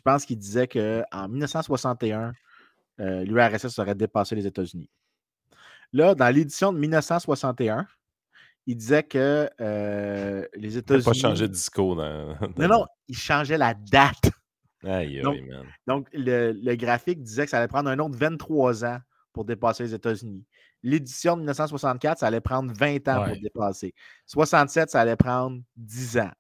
B: pense qu'il disait qu'en 1961, euh, l'URSS aurait dépassé les États-Unis. Là, dans l'édition de 1961, il disait que les États-Unis.
A: pas changé de discours. Dans,
B: Non, non, il changeait la date. donc, le, graphique disait que ça allait prendre un autre 23 ans pour dépasser les États-Unis. L'édition de 1964, ça allait prendre 20 ans pour dépasser. 67, ça allait prendre 10 ans.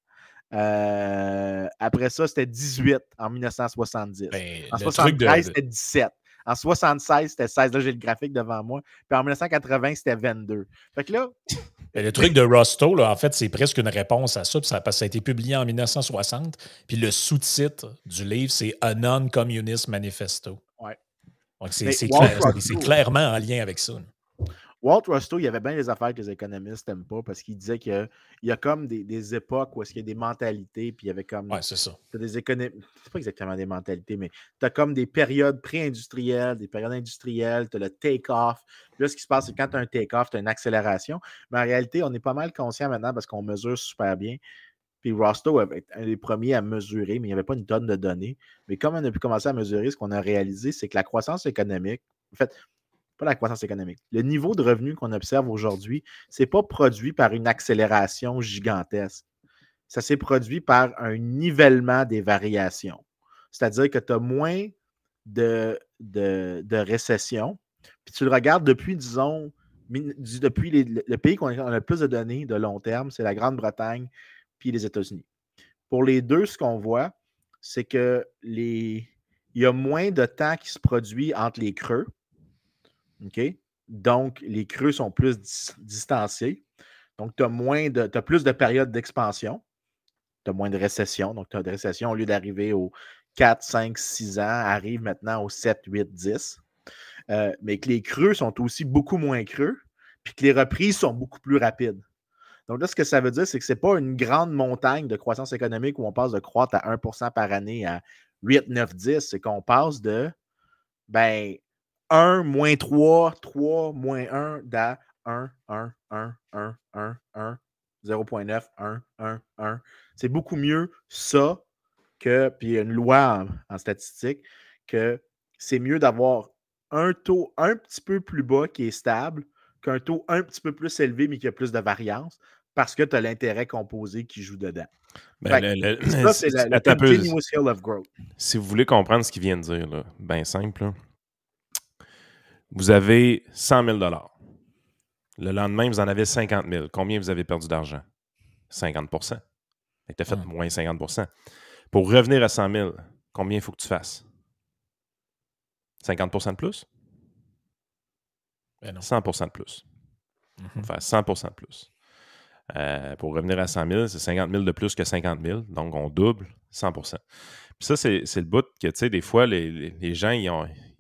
B: Euh, après ça, c'était 18 en 1970. Ben, en 73, c'était 17. En 76, c'était 16. Là, j'ai le graphique devant moi. Puis en 1980, c'était 22. Fait que là.
C: Ben, le truc de Rosto, là, en fait, c'est presque une réponse à ça, ça, parce que ça a été publié en 1960. Puis le sous-titre du livre, c'est A Non-Communist Manifesto.
B: Ouais.
C: Donc, c'est clair, clairement en lien avec ça.
B: Walt Rostow, il y avait bien des affaires que les économistes n'aiment pas parce qu'il disait qu'il y, a comme des, époques où est-ce qu'il y a des mentalités, puis il y avait comme.
C: Ouais, c'est ça.
B: des économistes. C'est pas exactement des mentalités, mais tu as comme des périodes pré-industrielles, des périodes industrielles, tu as le take-off. Là, ce qui se passe, c'est quand tu as un take-off, tu as une accélération. Mais en réalité, on est pas mal conscient maintenant parce qu'on mesure super bien. Puis Rostow avait un des premiers à mesurer, mais il n'y avait pas une tonne de données. Mais comme on a pu commencer à mesurer, ce qu'on a réalisé, c'est que la croissance économique, en fait, la croissance économique. Le niveau de revenu qu'on observe aujourd'hui, ce n'est pas produit par une accélération gigantesque. Ça s'est produit par un nivellement des variations. C'est-à-dire que tu as moins de, de, récession. Puis tu le regardes depuis, disons, depuis le pays qu'on a le plus de données de long terme, c'est la Grande-Bretagne puis les États-Unis. Pour les deux, ce qu'on voit, c'est que les, il y a moins de temps qui se produit entre les creux Donc, les creux sont plus distanciés. Donc, tu as plus de périodes d'expansion. Tu as moins de récession. Donc, tu as de récession au lieu d'arriver aux 4, 5, 6 ans, arrive maintenant aux 7, 8, 10. mais que les creux sont aussi beaucoup moins creux, puis que les reprises sont beaucoup plus rapides. Donc là, ce que ça veut dire, c'est que ce n'est pas une grande montagne de croissance économique où on passe de croître à 1% par année à 8, 9, 10. C'est qu'on passe de ben, 1, moins 3, 3, moins 1, d'à 1, 1, 1, 1, 1, 1, 0.9, 1, 1, 1. C'est beaucoup mieux ça que, puis il y a une loi en, en statistique, que c'est mieux d'avoir un taux un petit peu plus bas qui est stable qu'un taux un petit peu plus élevé, mais qui a plus de variance, parce que tu as l'intérêt composé qui joue dedans. Ben, ça, c'est la, continuous
A: hill of growth. Si vous voulez comprendre ce qu'il vient de dire, bien simple, vous avez 100 000 Le lendemain, vous en avez 50 000 Combien vous avez perdu d'argent? 50% Tu as fait moins 50% Pour revenir à 100 000, combien il faut que tu fasses? 50% de plus? 100% ben de plus. Mm 100% de plus. Euh, pour revenir à 100 000, c'est 50 000 de plus que 50 000. Donc, on double 100% Puis ça, c'est le bout que, tu sais, des fois, les, gens,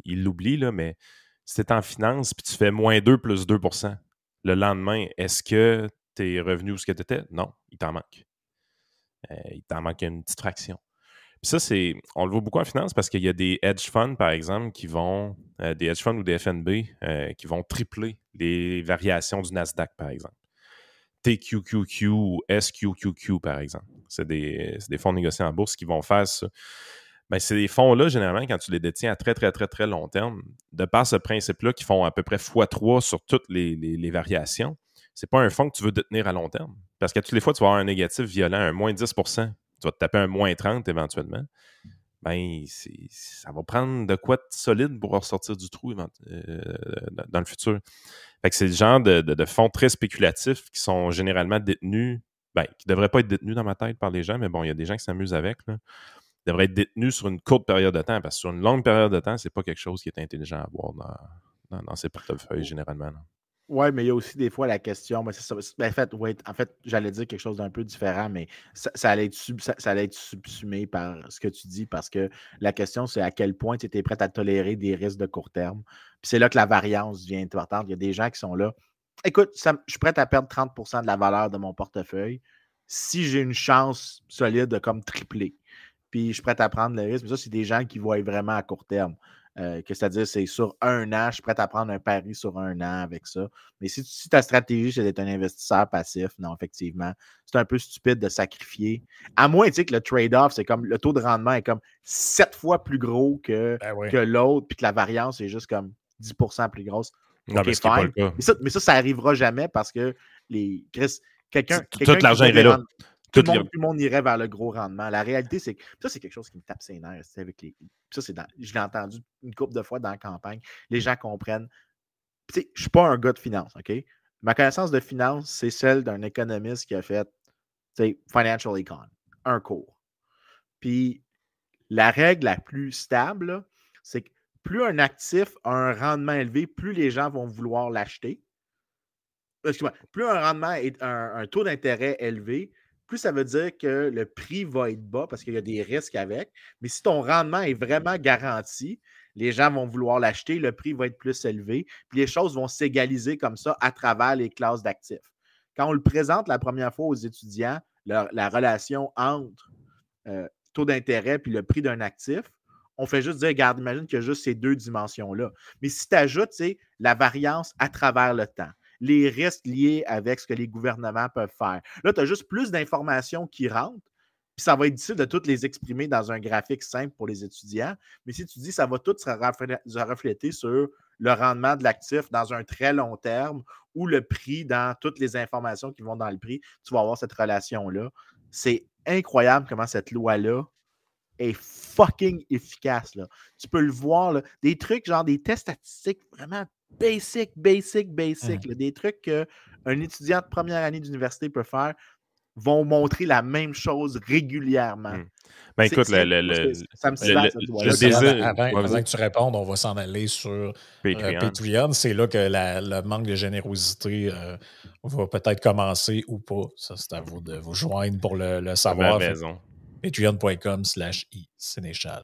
A: ils l'oublient, là, mais si tu es en finance puis tu fais moins 2 plus 2% le lendemain, est-ce que tu es revenu où ce que tu étais? Non, il t'en manque. Euh, il t'en manque une petite fraction. Puis ça, c'est, on le voit beaucoup en finance parce qu'il y a des hedge funds, par exemple, qui vont, euh, des hedge funds ou des FNB, euh, qui vont tripler les variations du Nasdaq, par exemple. TQQQ ou SQQQ, par exemple. C'est des, des, fonds négociés en bourse qui vont faire ça. C'est des fonds-là, généralement, quand tu les détiens à très, très, très, très long terme, de par ce principe-là, qui font à peu près x3 sur toutes les, les, les variations, c'est pas un fonds que tu veux détenir à long terme. Parce que toutes les fois, tu vas avoir un négatif violent, un moins 10 tu vas te taper un moins 30 éventuellement, ben, ça va prendre de quoi de solide pour ressortir du trou euh, dans le futur. c'est le genre de, fonds très spéculatifs qui sont généralement détenus, ben, qui ne devraient pas être détenus dans ma tête par les gens, mais bon, il y a des gens qui s'amusent avec. Ils devraient être détenus sur une courte période de temps, parce que sur une longue période de temps, c'est pas quelque chose qui est intelligent à avoir dans, dans, ces portefeuilles généralement.
B: Oui, mais il y a aussi des fois la question. Ben, ben, en fait, en fait j'allais dire quelque chose d'un peu différent, mais ça, allait être ça, allait être subsumé par ce que tu dis parce que la question, c'est à quel point tu étais prêt à tolérer des risques de court terme. Puis c'est là que la variance devient importante. Il y a des gens qui sont là. Écoute, je suis prêt à perdre 30% de la valeur de mon portefeuille si j'ai une chance solide de comme tripler. Puis je suis prêt à prendre le risque. Mais ça, c'est des gens qui voient vraiment à court terme. Euh, que c'est-à-dire, c'est sur un an, je suis prêt à prendre un pari sur un an avec ça. Mais si, si ta stratégie, c'est d'être un investisseur passif, non, effectivement, c'est un peu stupide de sacrifier. À moins tu sais, que le trade-off, c'est comme le taux de rendement est comme sept fois plus gros que, ben que l'autre, puis que la variance est juste comme 10% plus grosse. Non, mais, ça, mais, ça, ça, arrivera jamais parce que les. Chris, quelqu'un.
A: Tout l'argent est là.
B: Tout, le monde, irait vers le gros rendement. La réalité, c'est que ça, c'est quelque chose qui me tape ses nerfs. Avec les, ça, c'est je l'ai entendu une couple de fois dans la campagne. Les gens comprennent. Je ne suis pas un gars de finance, OK? Ma connaissance de finance, c'est celle d'un économiste qui a fait Financial Econ, un cours. Puis la règle la plus stable, c'est que plus un actif a un rendement élevé, plus les gens vont vouloir l'acheter. Plus un rendement est un taux d'intérêt élevé, plus ça veut dire que le prix va être bas parce qu'il y a des risques avec. Mais si ton rendement est vraiment garanti, les gens vont vouloir l'acheter, le prix va être plus élevé, puis les choses vont s'égaliser comme ça à travers les classes d'actifs. Quand on le présente la première fois aux étudiants, la, relation entre euh, taux d'intérêt puis le prix d'un actif, on fait juste dire, regarde, imagine qu'il y a juste ces deux dimensions-là. Mais si tu ajoutes la variance à travers le temps, les risques liés avec ce que les gouvernements peuvent faire. Là, tu as juste plus d'informations qui rentrent, puis ça va être difficile de toutes les exprimer dans un graphique simple pour les étudiants. Mais si tu dis ça va tout se refléter sur le rendement de l'actif dans un très long terme ou le prix dans toutes les informations qui vont dans le prix, tu vas avoir cette relation-là. C'est incroyable comment cette loi-là est fucking efficace. Là. Tu peux le voir, là, des trucs genre des tests statistiques vraiment basic, basic, basic. Mmh. des trucs qu'un étudiant de première année d'université peut faire. vont montrer la même chose régulièrement. Hmm.
A: Ben écoute, le, le, ça me le,
C: désir. Avant, que tu répondes, on va s'en aller sur euh, Patreon. C'est là que le manque de générosité euh, va peut-être commencer ou pas. Ça, c'est à vous de vous joindre pour le, savoir. Patreon.com slash Sénéchal.